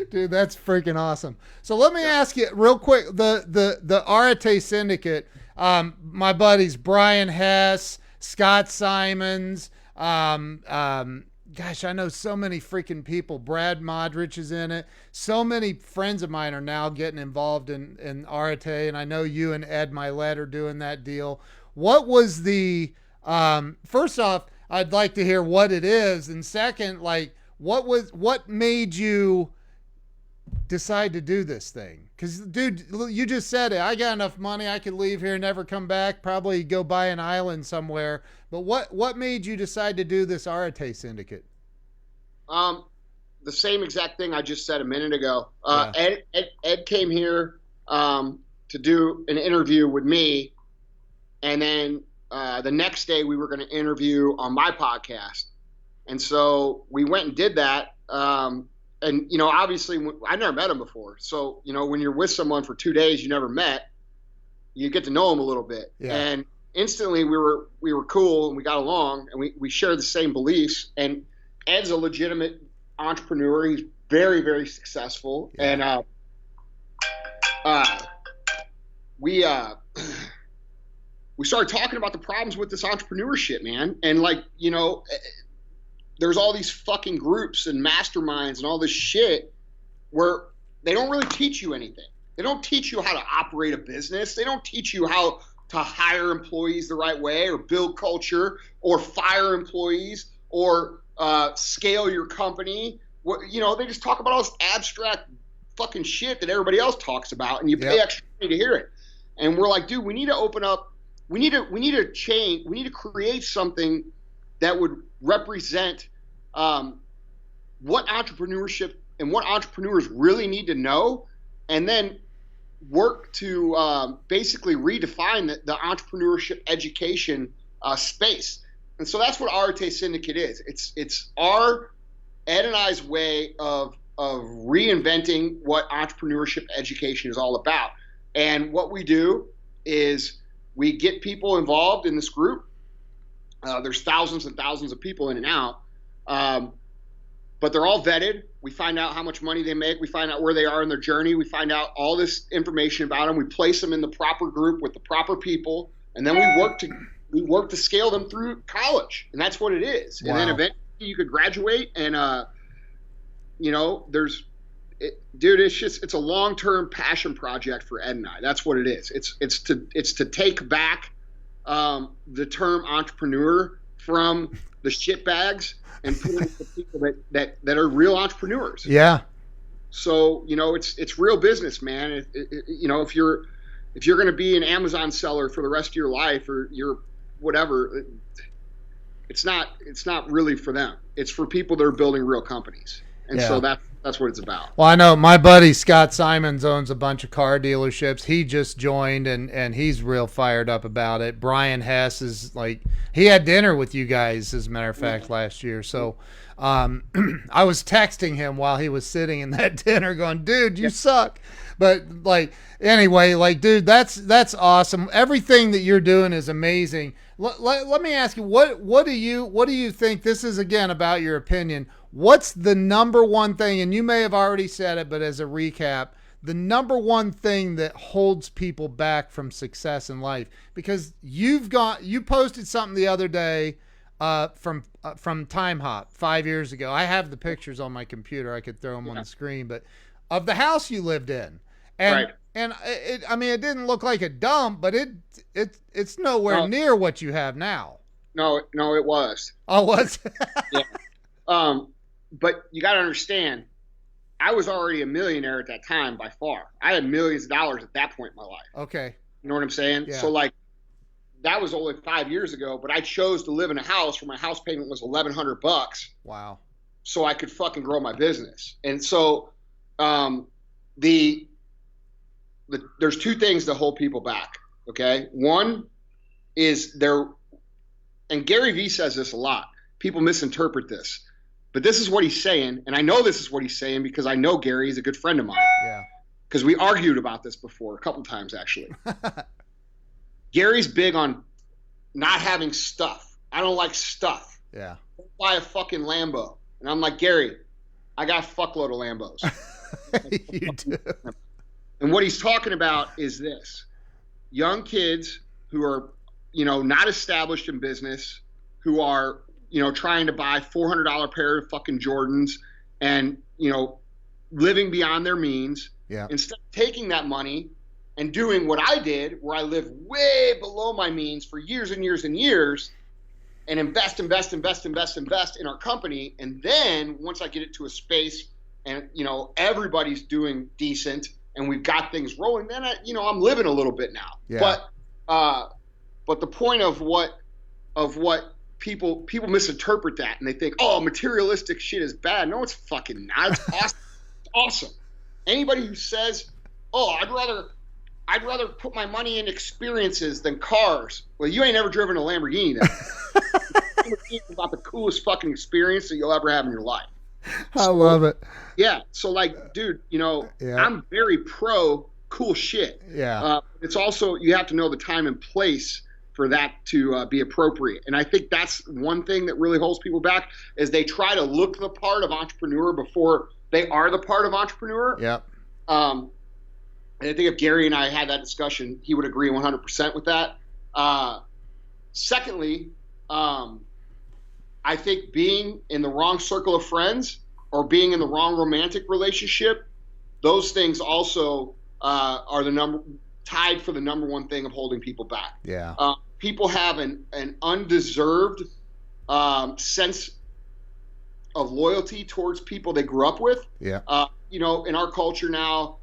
Dude, that's freaking awesome. So let me ask you real quick the the the Arete Syndicate. Um, my buddies Brian Hess, Scott Simons. Um, um, gosh, I know so many freaking people. Brad Modrich is in it. So many friends of mine are now getting involved in in Arete, and I know you and Ed Mylett are doing that deal. What was the um, first off? I'd like to hear what it is, and second, like what was what made you decide to do this thing? Because, dude, you just said it. I got enough money. I could leave here, never come back, probably go buy an island somewhere. But what what made you decide to do this Arete Syndicate? Um, the same exact thing I just said a minute ago. Uh, Ed, Ed Ed came here um, to do an interview with me, and then uh, the next day we were going to interview on my podcast, and so we went and did that. Um, and you know, obviously, I never met him before, so you know, when you're with someone for two days you never met, you get to know him a little bit, Yeah. and instantly we were we were cool and we got along and we, we shared the same beliefs and Ed's a legitimate entrepreneur. He's very, very successful. Yeah. And uh, uh, we uh, we started talking about the problems with this entrepreneurship, man. And like, you know, there's all these fucking groups and masterminds and all this shit where they don't really teach you anything. They don't teach you how to operate a business. They don't teach you how to hire employees the right way or build culture or fire employees or uh, scale your company. What, you know, they just talk about all this abstract fucking shit that everybody else talks about, and you pay Yep. extra money to hear it. And we're like, dude, we need to open up. We need to we need to change. We need to create something that would represent um, what entrepreneurship and what entrepreneurs really need to know, and then work to um, basically redefine the, the entrepreneurship education uh, space. And so that's what Arete Syndicate is. It's it's our Ed and I's way of of reinventing what entrepreneurship education is all about. And what we do is we get people involved in this group. Uh, there's thousands and thousands of people in and out, um, but they're all vetted. We find out how much money they make. We find out where they are in their journey. We find out all this information about them. We place them in the proper group with the proper people, and then we work to we work to scale them through college, and that's what it is. And then eventually you could graduate, and uh, you know, there's, it, dude, it's just it's a long term passion project for Ed and I. That's what it is. It's it's to it's to take back um, the term entrepreneur from the shit bags and put it to people that, that that are real entrepreneurs. Yeah. So you know, it's it's real business, man. It, it, you know, if you're if you're going to be an Amazon seller for the rest of your life or you're whatever, it's not it's not really for them. It's for people that are building real companies, and Yeah. so that that's what it's about. Well, I know my buddy Scott Simons owns a bunch of car dealerships. He just joined and and he's real fired up about it. Brian Hess is like he had dinner with you guys as a matter of fact last year. So um, I was texting him while he was sitting in that dinner going, "Dude, you suck." But like anyway, like dude, that's that's awesome. Everything that you're doing is amazing. Let, let, let me ask you what what do you what do you think this is again about your opinion what's the number one thing and you may have already said it but as a recap the number one thing that holds people back from success in life because you've got you posted something the other day uh, from uh, from Timehop five years ago i have the pictures on my computer i could throw them on the screen but of the house you lived in and Right. and it, I mean, it didn't look like a dump, but it it it's nowhere No. near what you have now. No, no, it was. Oh, was yeah. Um, but you got to understand, I was already a millionaire at that time by far. I had millions of dollars at that point in my life. okay. You know what I'm saying? Yeah. So like, that was only five years ago. But I chose to live in a house where my house payment was 1,100 bucks. Wow. so I could fucking grow my business. And so, um, the, the there's two things that hold people back. Okay, one is they're and Gary Vee says this a lot. People misinterpret this, but this is what he's saying, and I know this is what he's saying because I know Gary is a good friend of mine. Yeah. Because we argued about this before a couple times actually. Gary's big on not having stuff. I don't like stuff. Yeah. Buy a fucking Lambo, and I'm like Gary, I got a fuckload of Lambos. you do. And what he's talking about is this young kids who are, you know, not established in business, who are, you know, trying to buy $400 pair of fucking Jordans and, you know, living beyond their means. Yeah. Instead of taking that money and doing what I did, where I lived way below my means for years and years and years and invest, invest, invest, invest, invest in our company. And then once I get it to a space and, you know, everybody's doing decent and we've got things rolling, then I, you know, I'm living a little bit now. Yeah. But, uh, but the point of what, of what people, people misinterpret that and they think, oh, materialistic shit is bad. No, it's fucking not. It's awesome. Awesome. Anybody who says, oh, I'd rather, I'd rather put my money in experiences than cars. Well, you ain't ever driven a Lamborghini then. Lamborghini about the coolest fucking experience that you'll ever have in your life. I love it. Yeah. So like, dude, you know, Yeah. I'm very pro cool shit. Yeah. Uh, it's also you have to know the time and place for that to uh, be appropriate. And I think that's one thing that really holds people back is they try to look the part of entrepreneur before they are the part of entrepreneur. Yeah. Um, and I think if Gary and I had that discussion, he would agree 100% with that. Uh, secondly, um, I think being in the wrong circle of friends or being in the wrong romantic relationship, those things also uh, are the number tied for the number one thing of holding people back. Yeah. Uh, people have an, an undeserved um, sense of loyalty towards people they grew up with. Yeah. Uh, you know, in our culture now,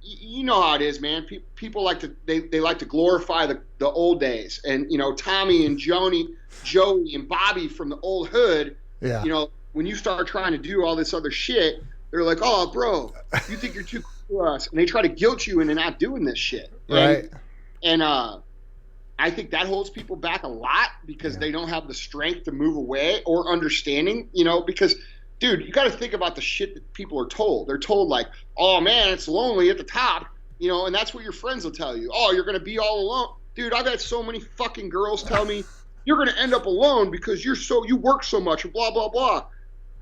you know how it is, man. Pe- people like to they, they like to glorify the, the old days, and you know Tommy and Joni, Joey and Bobby from the old hood. Yeah. You know, when you start trying to do all this other shit, they're like, "Oh, bro, you think you're too cool for us," and they try to guilt you into not doing this shit. And- Right. and uh, I think that holds people back a lot because Yeah. they don't have the strength to move away or understanding, you know, because dude, you got to think about the shit that people are told. They're told like, "Oh man, it's lonely at the top," you know, and that's what your friends will tell you. "Oh, you're going to be all alone." Dude, I've had so many fucking girls tell me, "You're going to end up alone because you're so you work so much and blah blah blah."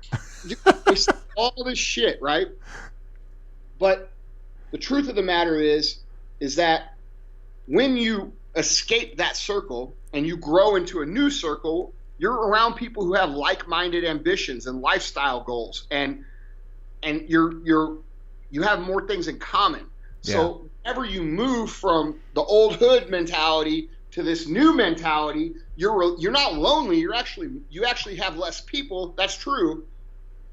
All this shit, right? But the truth of the matter is is that when you escape that circle and you grow into a new circle, you're around people who have like-minded ambitions and lifestyle goals, and and you're you're you have more things in common. So whenever you move from the old hood mentality to this new mentality, you're you're not lonely. You're actually you actually have less people. That's true,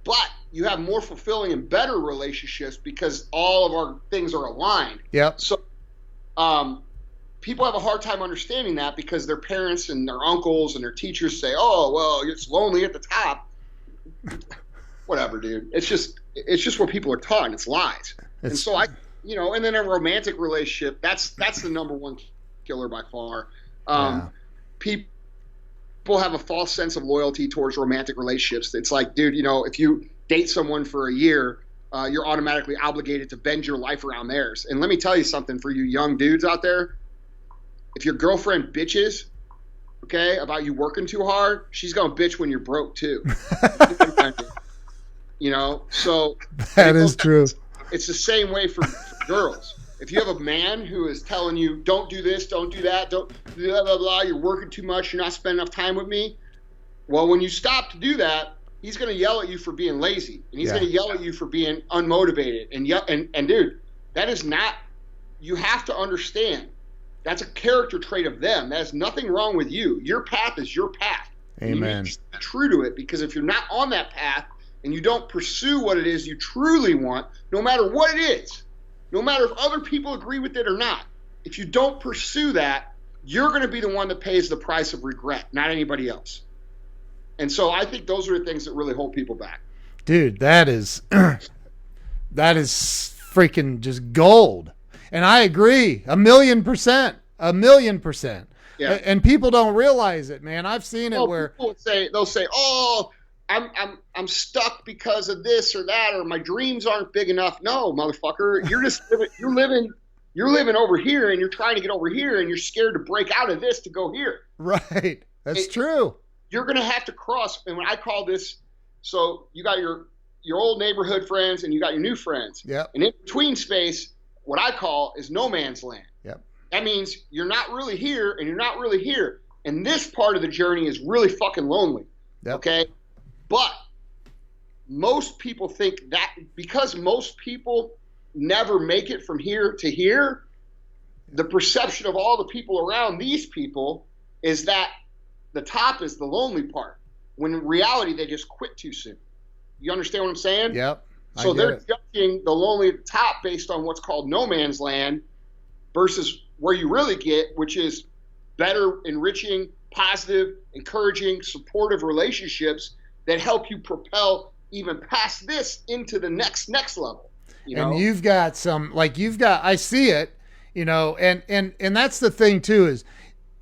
but you have more fulfilling and better relationships because all of our things are aligned. Yep. So, um, people have a hard time understanding that because their parents and their uncles and their teachers say, "Oh, well, it's lonely at the top." Whatever, dude. It's just it's just what people are taught. And it's lies. and so I, you know, and then a romantic relationship. That's that's the number one killer by far. Um, Yeah. People people have a false sense of loyalty towards romantic relationships. It's like, dude, you know, if you date someone for a year, uh, you're automatically obligated to bend your life around theirs. And let me tell you something for you young dudes out there. If your girlfriend bitches, okay, about you working too hard, she's gonna bitch when you're broke too. you know, so that is true. it's the same way for, for girls. If you have a man who is telling you, "Don't do this, don't do that, don't blah blah blah," you're working too much, you're not spending enough time with me. Well, when you stop to do that, he's going to yell at you for being lazy, and he's Yeah. going to yell at you for being unmotivated. And yell, and and dude, that is not. You have to understand. That's a character trait of them. That has nothing wrong with you. Your path is your path. And you Amen. true to it because if you're not on that path and you don't pursue what it is you truly want, no matter what it is, no matter if other people agree with it or not, if you don't pursue that, you're going to be the one that pays the price of regret, not anybody else. And so I think those are the things that really hold people back. Dude, that is that is freaking just gold. And I agree, a million percent, a million percent. Yeah. And, people don't realize it, man. I've seen it Well, where people say they'll say, "Oh, I'm I'm I'm stuck because of this or that, or my dreams aren't big enough." No, motherfucker, you're just living, you're living you're living over here, and you're trying to get over here, and you're scared to break out of this to go here. right. That's It- true. You're gonna have to cross, and when I call this, so you got your your old neighborhood friends, and you got your new friends, Yep. and in between space, what I call is no man's land. Yep. That means you're not really here, and you're not really here, and this part of the journey is really fucking lonely. Yep. Okay. But most people think that because most people never make it from here to here, the perception of all the people around these people is that the top is the lonely part. When in reality, they just quit too soon. You understand what I'm saying? Yep. So they're it. judging the lonely at the top based on what's called no man's land versus where you really get, which is better, enriching, positive, encouraging, supportive relationships that help you propel even past this into the next next level. You know, and you've got some like you've got I see it, you know, and and and that's the thing too is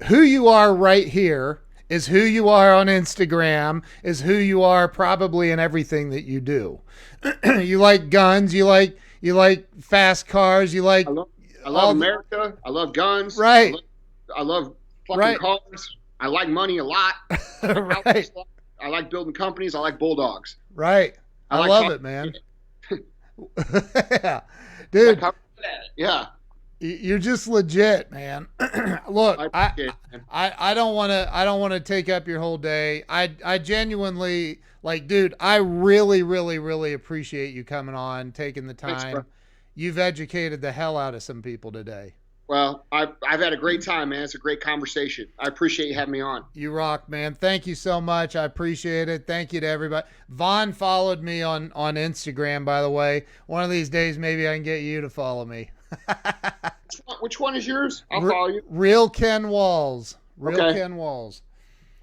who you are right here is who you are on Instagram, is who you are probably in everything that you do. you like guns, you like you like fast cars, you like I love, I love all the- America. I love guns. Right. I love, I love fucking Right. cars. I like money a lot. right, I like building companies. I like bulldogs. right. I, I like love it, man. I Dude, yeah, you're just legit, man. Look, I I. I, I don't want to I don't want to take up your whole day. I I genuinely like dude, I really really really appreciate you coming on, taking the time. bro. You've educated the hell out of some people today. Well, I've, I've had a great time, man. It's a great conversation. I appreciate you having me on. You rock, man. Thank you so much. I appreciate it. Thank you to everybody. Vaughn followed me on on Instagram, by the way. One of these days, maybe I can get you to follow me. Which one, which one is yours? I'll Re- follow you. Real Ken Walls. Real Okay. Ken Walls.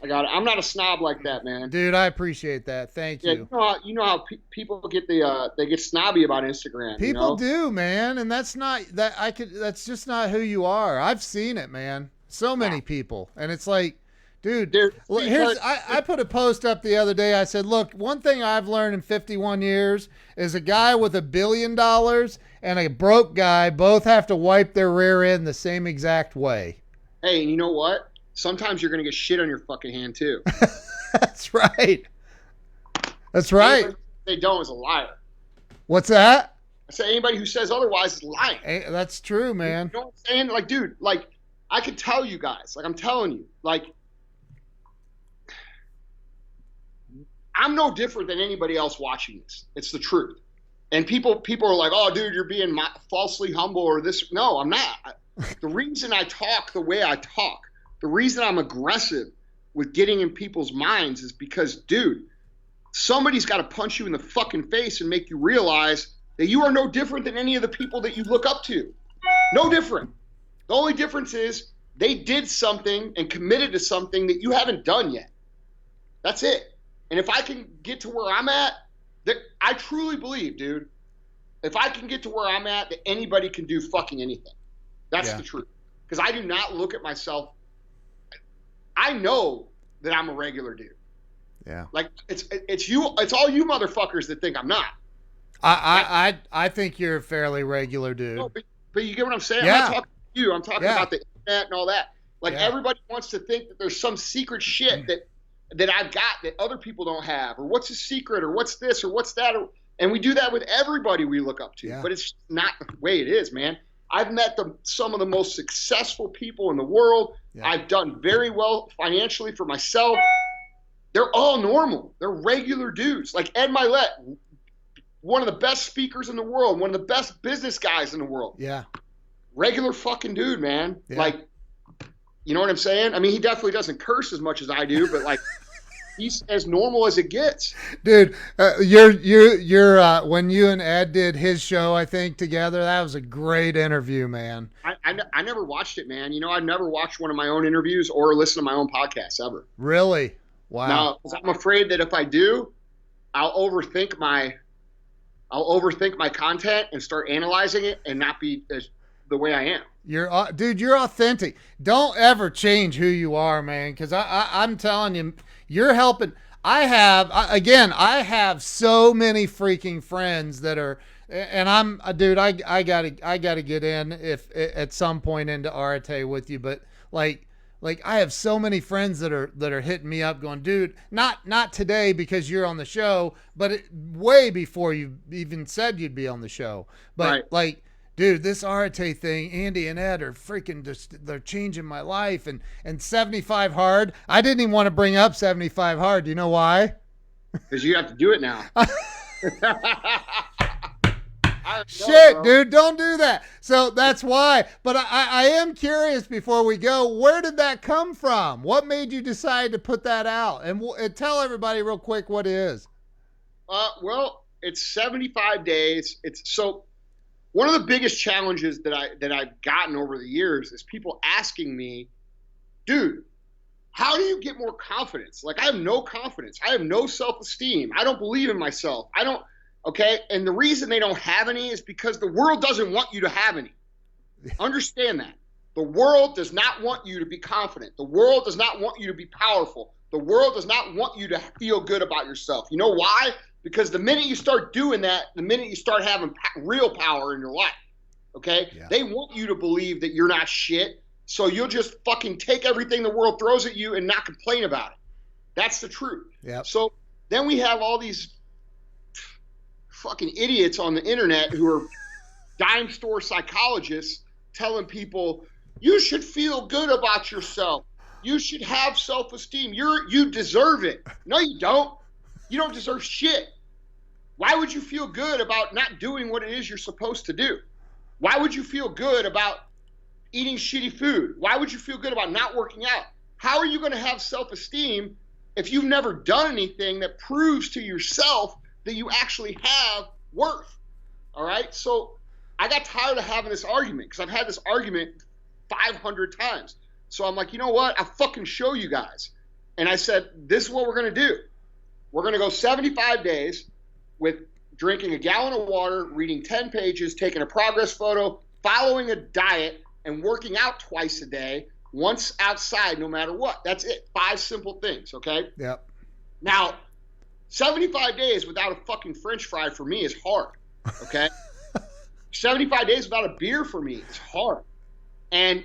I got it. I'm not a snob like that, man. Dude, I appreciate that. Thank Yeah, you. you know how you know how pe- people get the uh, they get snobby about Instagram. you People know? do, man, and that's not that I could. That's just not who you are. I've seen it, man. So many people, and it's like, dude. Dude, Look, here's I, I put a post up the other day. I said, look, one thing I've learned in 51 years is a guy with a billion dollars and a broke guy both have to wipe their rear end the same exact way. hey, and you know what? Sometimes you're gonna get shit on your fucking hand too. That's right. That's right. Anybody They don't is a liar. What's that? I say anybody who says otherwise is lying. Eh, That's true, man. You know what I'm saying? Like, dude, like I could tell you guys, like I'm telling you, like I'm no different than anybody else watching this. It's the truth. And people people are like, "Oh, dude, you're being falsely humble or this." No, I'm not. the reason I talk the way I talk, the reason I'm aggressive with getting in people's minds is because, dude, somebody's got to punch you in the fucking face and make you realize that you are no different than any of the people that you look up to. No different. The only difference is they did something and committed to something that you haven't done yet. That's it. And if I can get to where I'm at, I truly believe, dude, if I can get to where I'm at, that anybody can do fucking anything. That's Yeah. the truth. Because I do not look at myself. I know that I'm a regular dude. Yeah. Like it's it's you. It's all you motherfuckers that think I'm not. I I I, I think you're a fairly regular dude. No, but, but you get what I'm saying? Yeah. I'm not talking to you. I'm talking Yeah. about the internet and all that. Like Yeah. everybody wants to think that there's some secret shit that that I've got that other people don't have, or what's a secret, or what's this, or what's that, or, and we do that with everybody we look up to. Yeah. But it's not the way it is, man. I've met the, some of the most successful people in the world. Yeah. I've done very well financially for myself. They're all normal. They're regular dudes. Like Ed Mylett, one of the best speakers in the world, one of the best business guys in the world Yeah. regular fucking dude, man. Yeah. Like, you know what I'm saying? I mean, he definitely doesn't curse as much as I do, but like, he's as normal as it gets. Dude, uh, you're you you're uh, when you and Ed did his show, I think together. That was a great interview, man. I, I, I never watched it, man. You know, I've never watched one of my own interviews or listened to my own podcasts ever. Really? Wow. Now, I'm afraid that if I do, I'll overthink my, I'll overthink my content and start analyzing it and not be as the way I am. You're, uh, dude. You're authentic. Don't ever change who you are, man. Because I, I, I'm telling you, you're helping. I have I, again. I have so many freaking friends that are, and I'm, uh, dude. I, I gotta, I gotta get in if at some point into Arete with you. But like, like I have so many friends that are that are hitting me up, going, dude. Not, not today because you're on the show, but it, way before you even said you'd be on the show. But Right. like dude, this Arete thing, Andy and Ed are freaking just they're changing my life and and 75 hard. I didn't even want to bring up 75 hard. Do you know why? Because you have to do it now. I know, Shit, dude, don't do that. So that's why. But I, I I am curious before we go, where did that come from? What made you decide to put that out? And, and tell everybody real quick what it is. Uh, well, it's 75 days. It's so one of the biggest challenges that I that I've gotten over the years is people asking me, dude, how do you get more confidence? Like I have no confidence. I have no self-esteem. I don't believe in myself. I don't okay? And the reason they don't have any is because the world doesn't want you to have any. Understand that. The world does not want you to be confident. The world does not want you to be powerful. The world does not want you to feel good about yourself. You know why? Because the minute you start doing that, the minute you start having real power in your life, okay? Yeah. They want you to believe that you're not shit. So you'll just fucking take everything the world throws at you and not complain about it. That's the truth. Yeah. So then we have all these fucking idiots on the internet who are dime store psychologists telling people you should feel good about yourself. You should have self-esteem. You're you deserve it. No, you don't. You don't deserve shit. Why would you feel good about not doing what it is you're supposed to do? Why would you feel good about eating shitty food? Why would you feel good about not working out? How are you going to have self-esteem if you've never done anything that proves to yourself that you actually have worth? All right? So I got tired of having this argument because I've had this argument 500 times. So I'm like, you know what? I'll fucking show you guys. And I said, this is what we're going to do. We're going to go 75 days with drinking a gallon of water, reading 10 pages, taking a progress photo, following a diet, and working out twice a day, once outside, no matter what. That's it. Five simple things, okay? Yep. Now, 75 days without a fucking french fry for me is hard, okay? 75 days without a beer for me is hard. And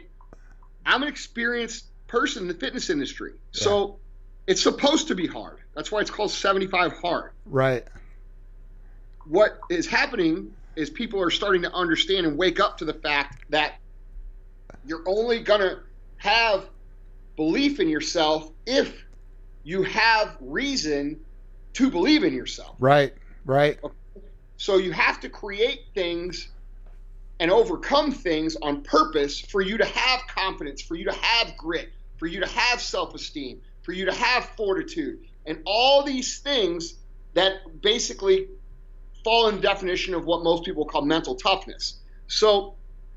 I'm an experienced person in the fitness industry. So it's supposed to be hard. That's why it's called 75 hard. Right. What is happening is people are starting to understand and wake up to the fact that you're only going to have belief in yourself if you have reason to believe in yourself. Right. Right. So you have to create things and overcome things on purpose for you to have confidence, for you to have grit, for you to have self esteem, for you to have fortitude, and all these things that basically fall in definition of what most people call mental toughness. So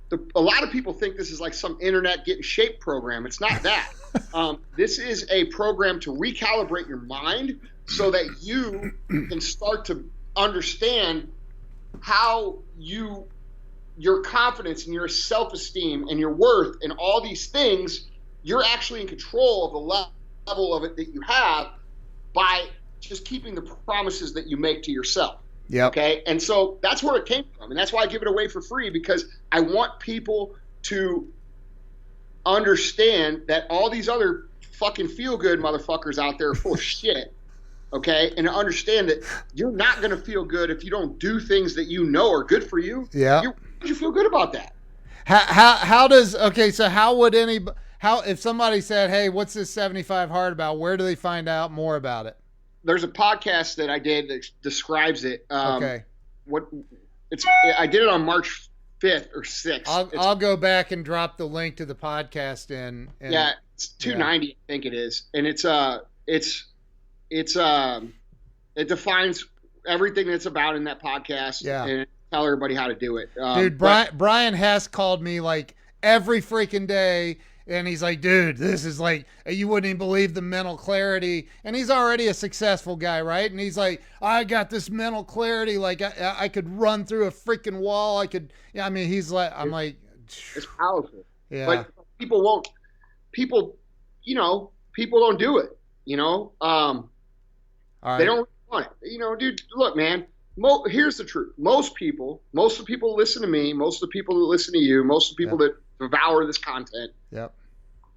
the, a lot of people think this is like some internet get in shape program. It's not that. um, this is a program to recalibrate your mind so that you can start to understand how you your confidence and your self-esteem and your worth and all these things you're actually in control of the le- level of it that you have by just keeping the promises that you make to yourself Yeah. okay and so that's where it came from and that's why i give it away for free because i want people to understand that all these other fucking feel good motherfuckers out there are full of shit okay and to understand that you're not going to feel good if you don't do things that you know are good for you Yeah. you, you feel good about that How, how how does okay? So how would any how if somebody said, "Hey, what's this seventy five hard about?" Where do they find out more about it? there's a podcast that i did that describes it um, Okay, what it's i did it on march 5th or 6th I'll I'll go back and drop the link to the podcast in. And, yeah it's 290 i think it is and it's uh it's it's um it defines everything that's about in that podcast Yeah. and tell everybody how to do it um, dude, but- Brian Brian Hess called me like every freaking day. And he's like, dude, this is like, you wouldn't even believe the mental clarity. And he's already a successful guy, right? And he's like, I got this mental clarity. Like, I, I could run through a freaking wall. I could, yeah, I mean, he's like, I'm like, It's powerful. yeah. But people won't. People, you know, people don't do it. You know, um, right. they don't want it. You know, dude. Look, man. Mo- here's the truth. Most people, most of the people listen to me, most of the people that listen to you, most of the people that devour this content, Yep.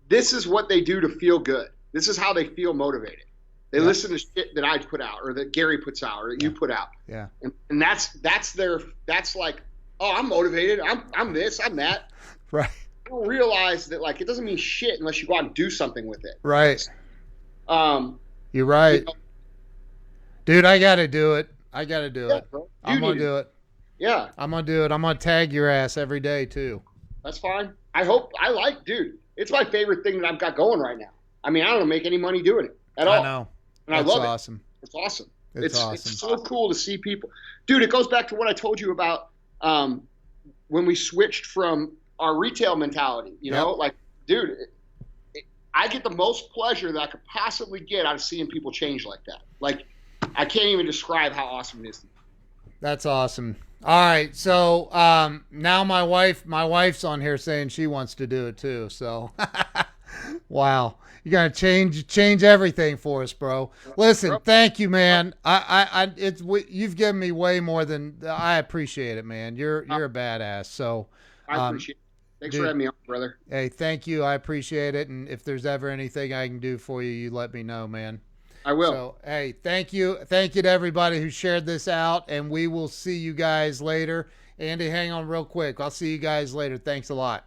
this is what they do to feel good. This is how they feel motivated. They Yeah. listen to shit that I put out, or that Gary puts out, or that you put out, Yeah. and, and that's that's their that's like, oh, I'm motivated. I'm I'm this. I'm that. Right. I don't realize that like it doesn't mean shit unless you go out and do something with it. Right. Um, You're right. you know, Dude, I got to do it. I got to do yeah, it. I'm going need to it. do it. Yeah, I'm going to do it. I'm going to tag your ass every day, too. That's fine. I hope I like, dude. It's my favorite thing that I've got going right now. I mean, I don't make any money doing it at all, I know. and I That's love it. awesome. It's awesome. It's, it's awesome. it's so cool to see people, dude. It goes back to what I told you about um, when we switched from our retail mentality. You know, like, dude, it, it, I get the most pleasure that I could possibly get out of seeing people change like that. Like, I can't even describe how awesome it is. That's awesome. All right, so um, now my wife, my wife's on here saying she wants to do it too. So, wow, you're gonna change change everything for us, bro. Listen, thank you, man. I, I, I it's w- you've given me way more than I appreciate it, man. You're you're a badass. So, I Um, appreciate it. Thanks dude. for having me on, brother. hey, thank you. I appreciate it. And if there's ever anything I can do for you, you let me know, man. I will. So, hey, thank you. Thank you to everybody who shared this out, and we will see you guys later. Andy, hang on real quick. I'll see you guys later. Thanks a lot.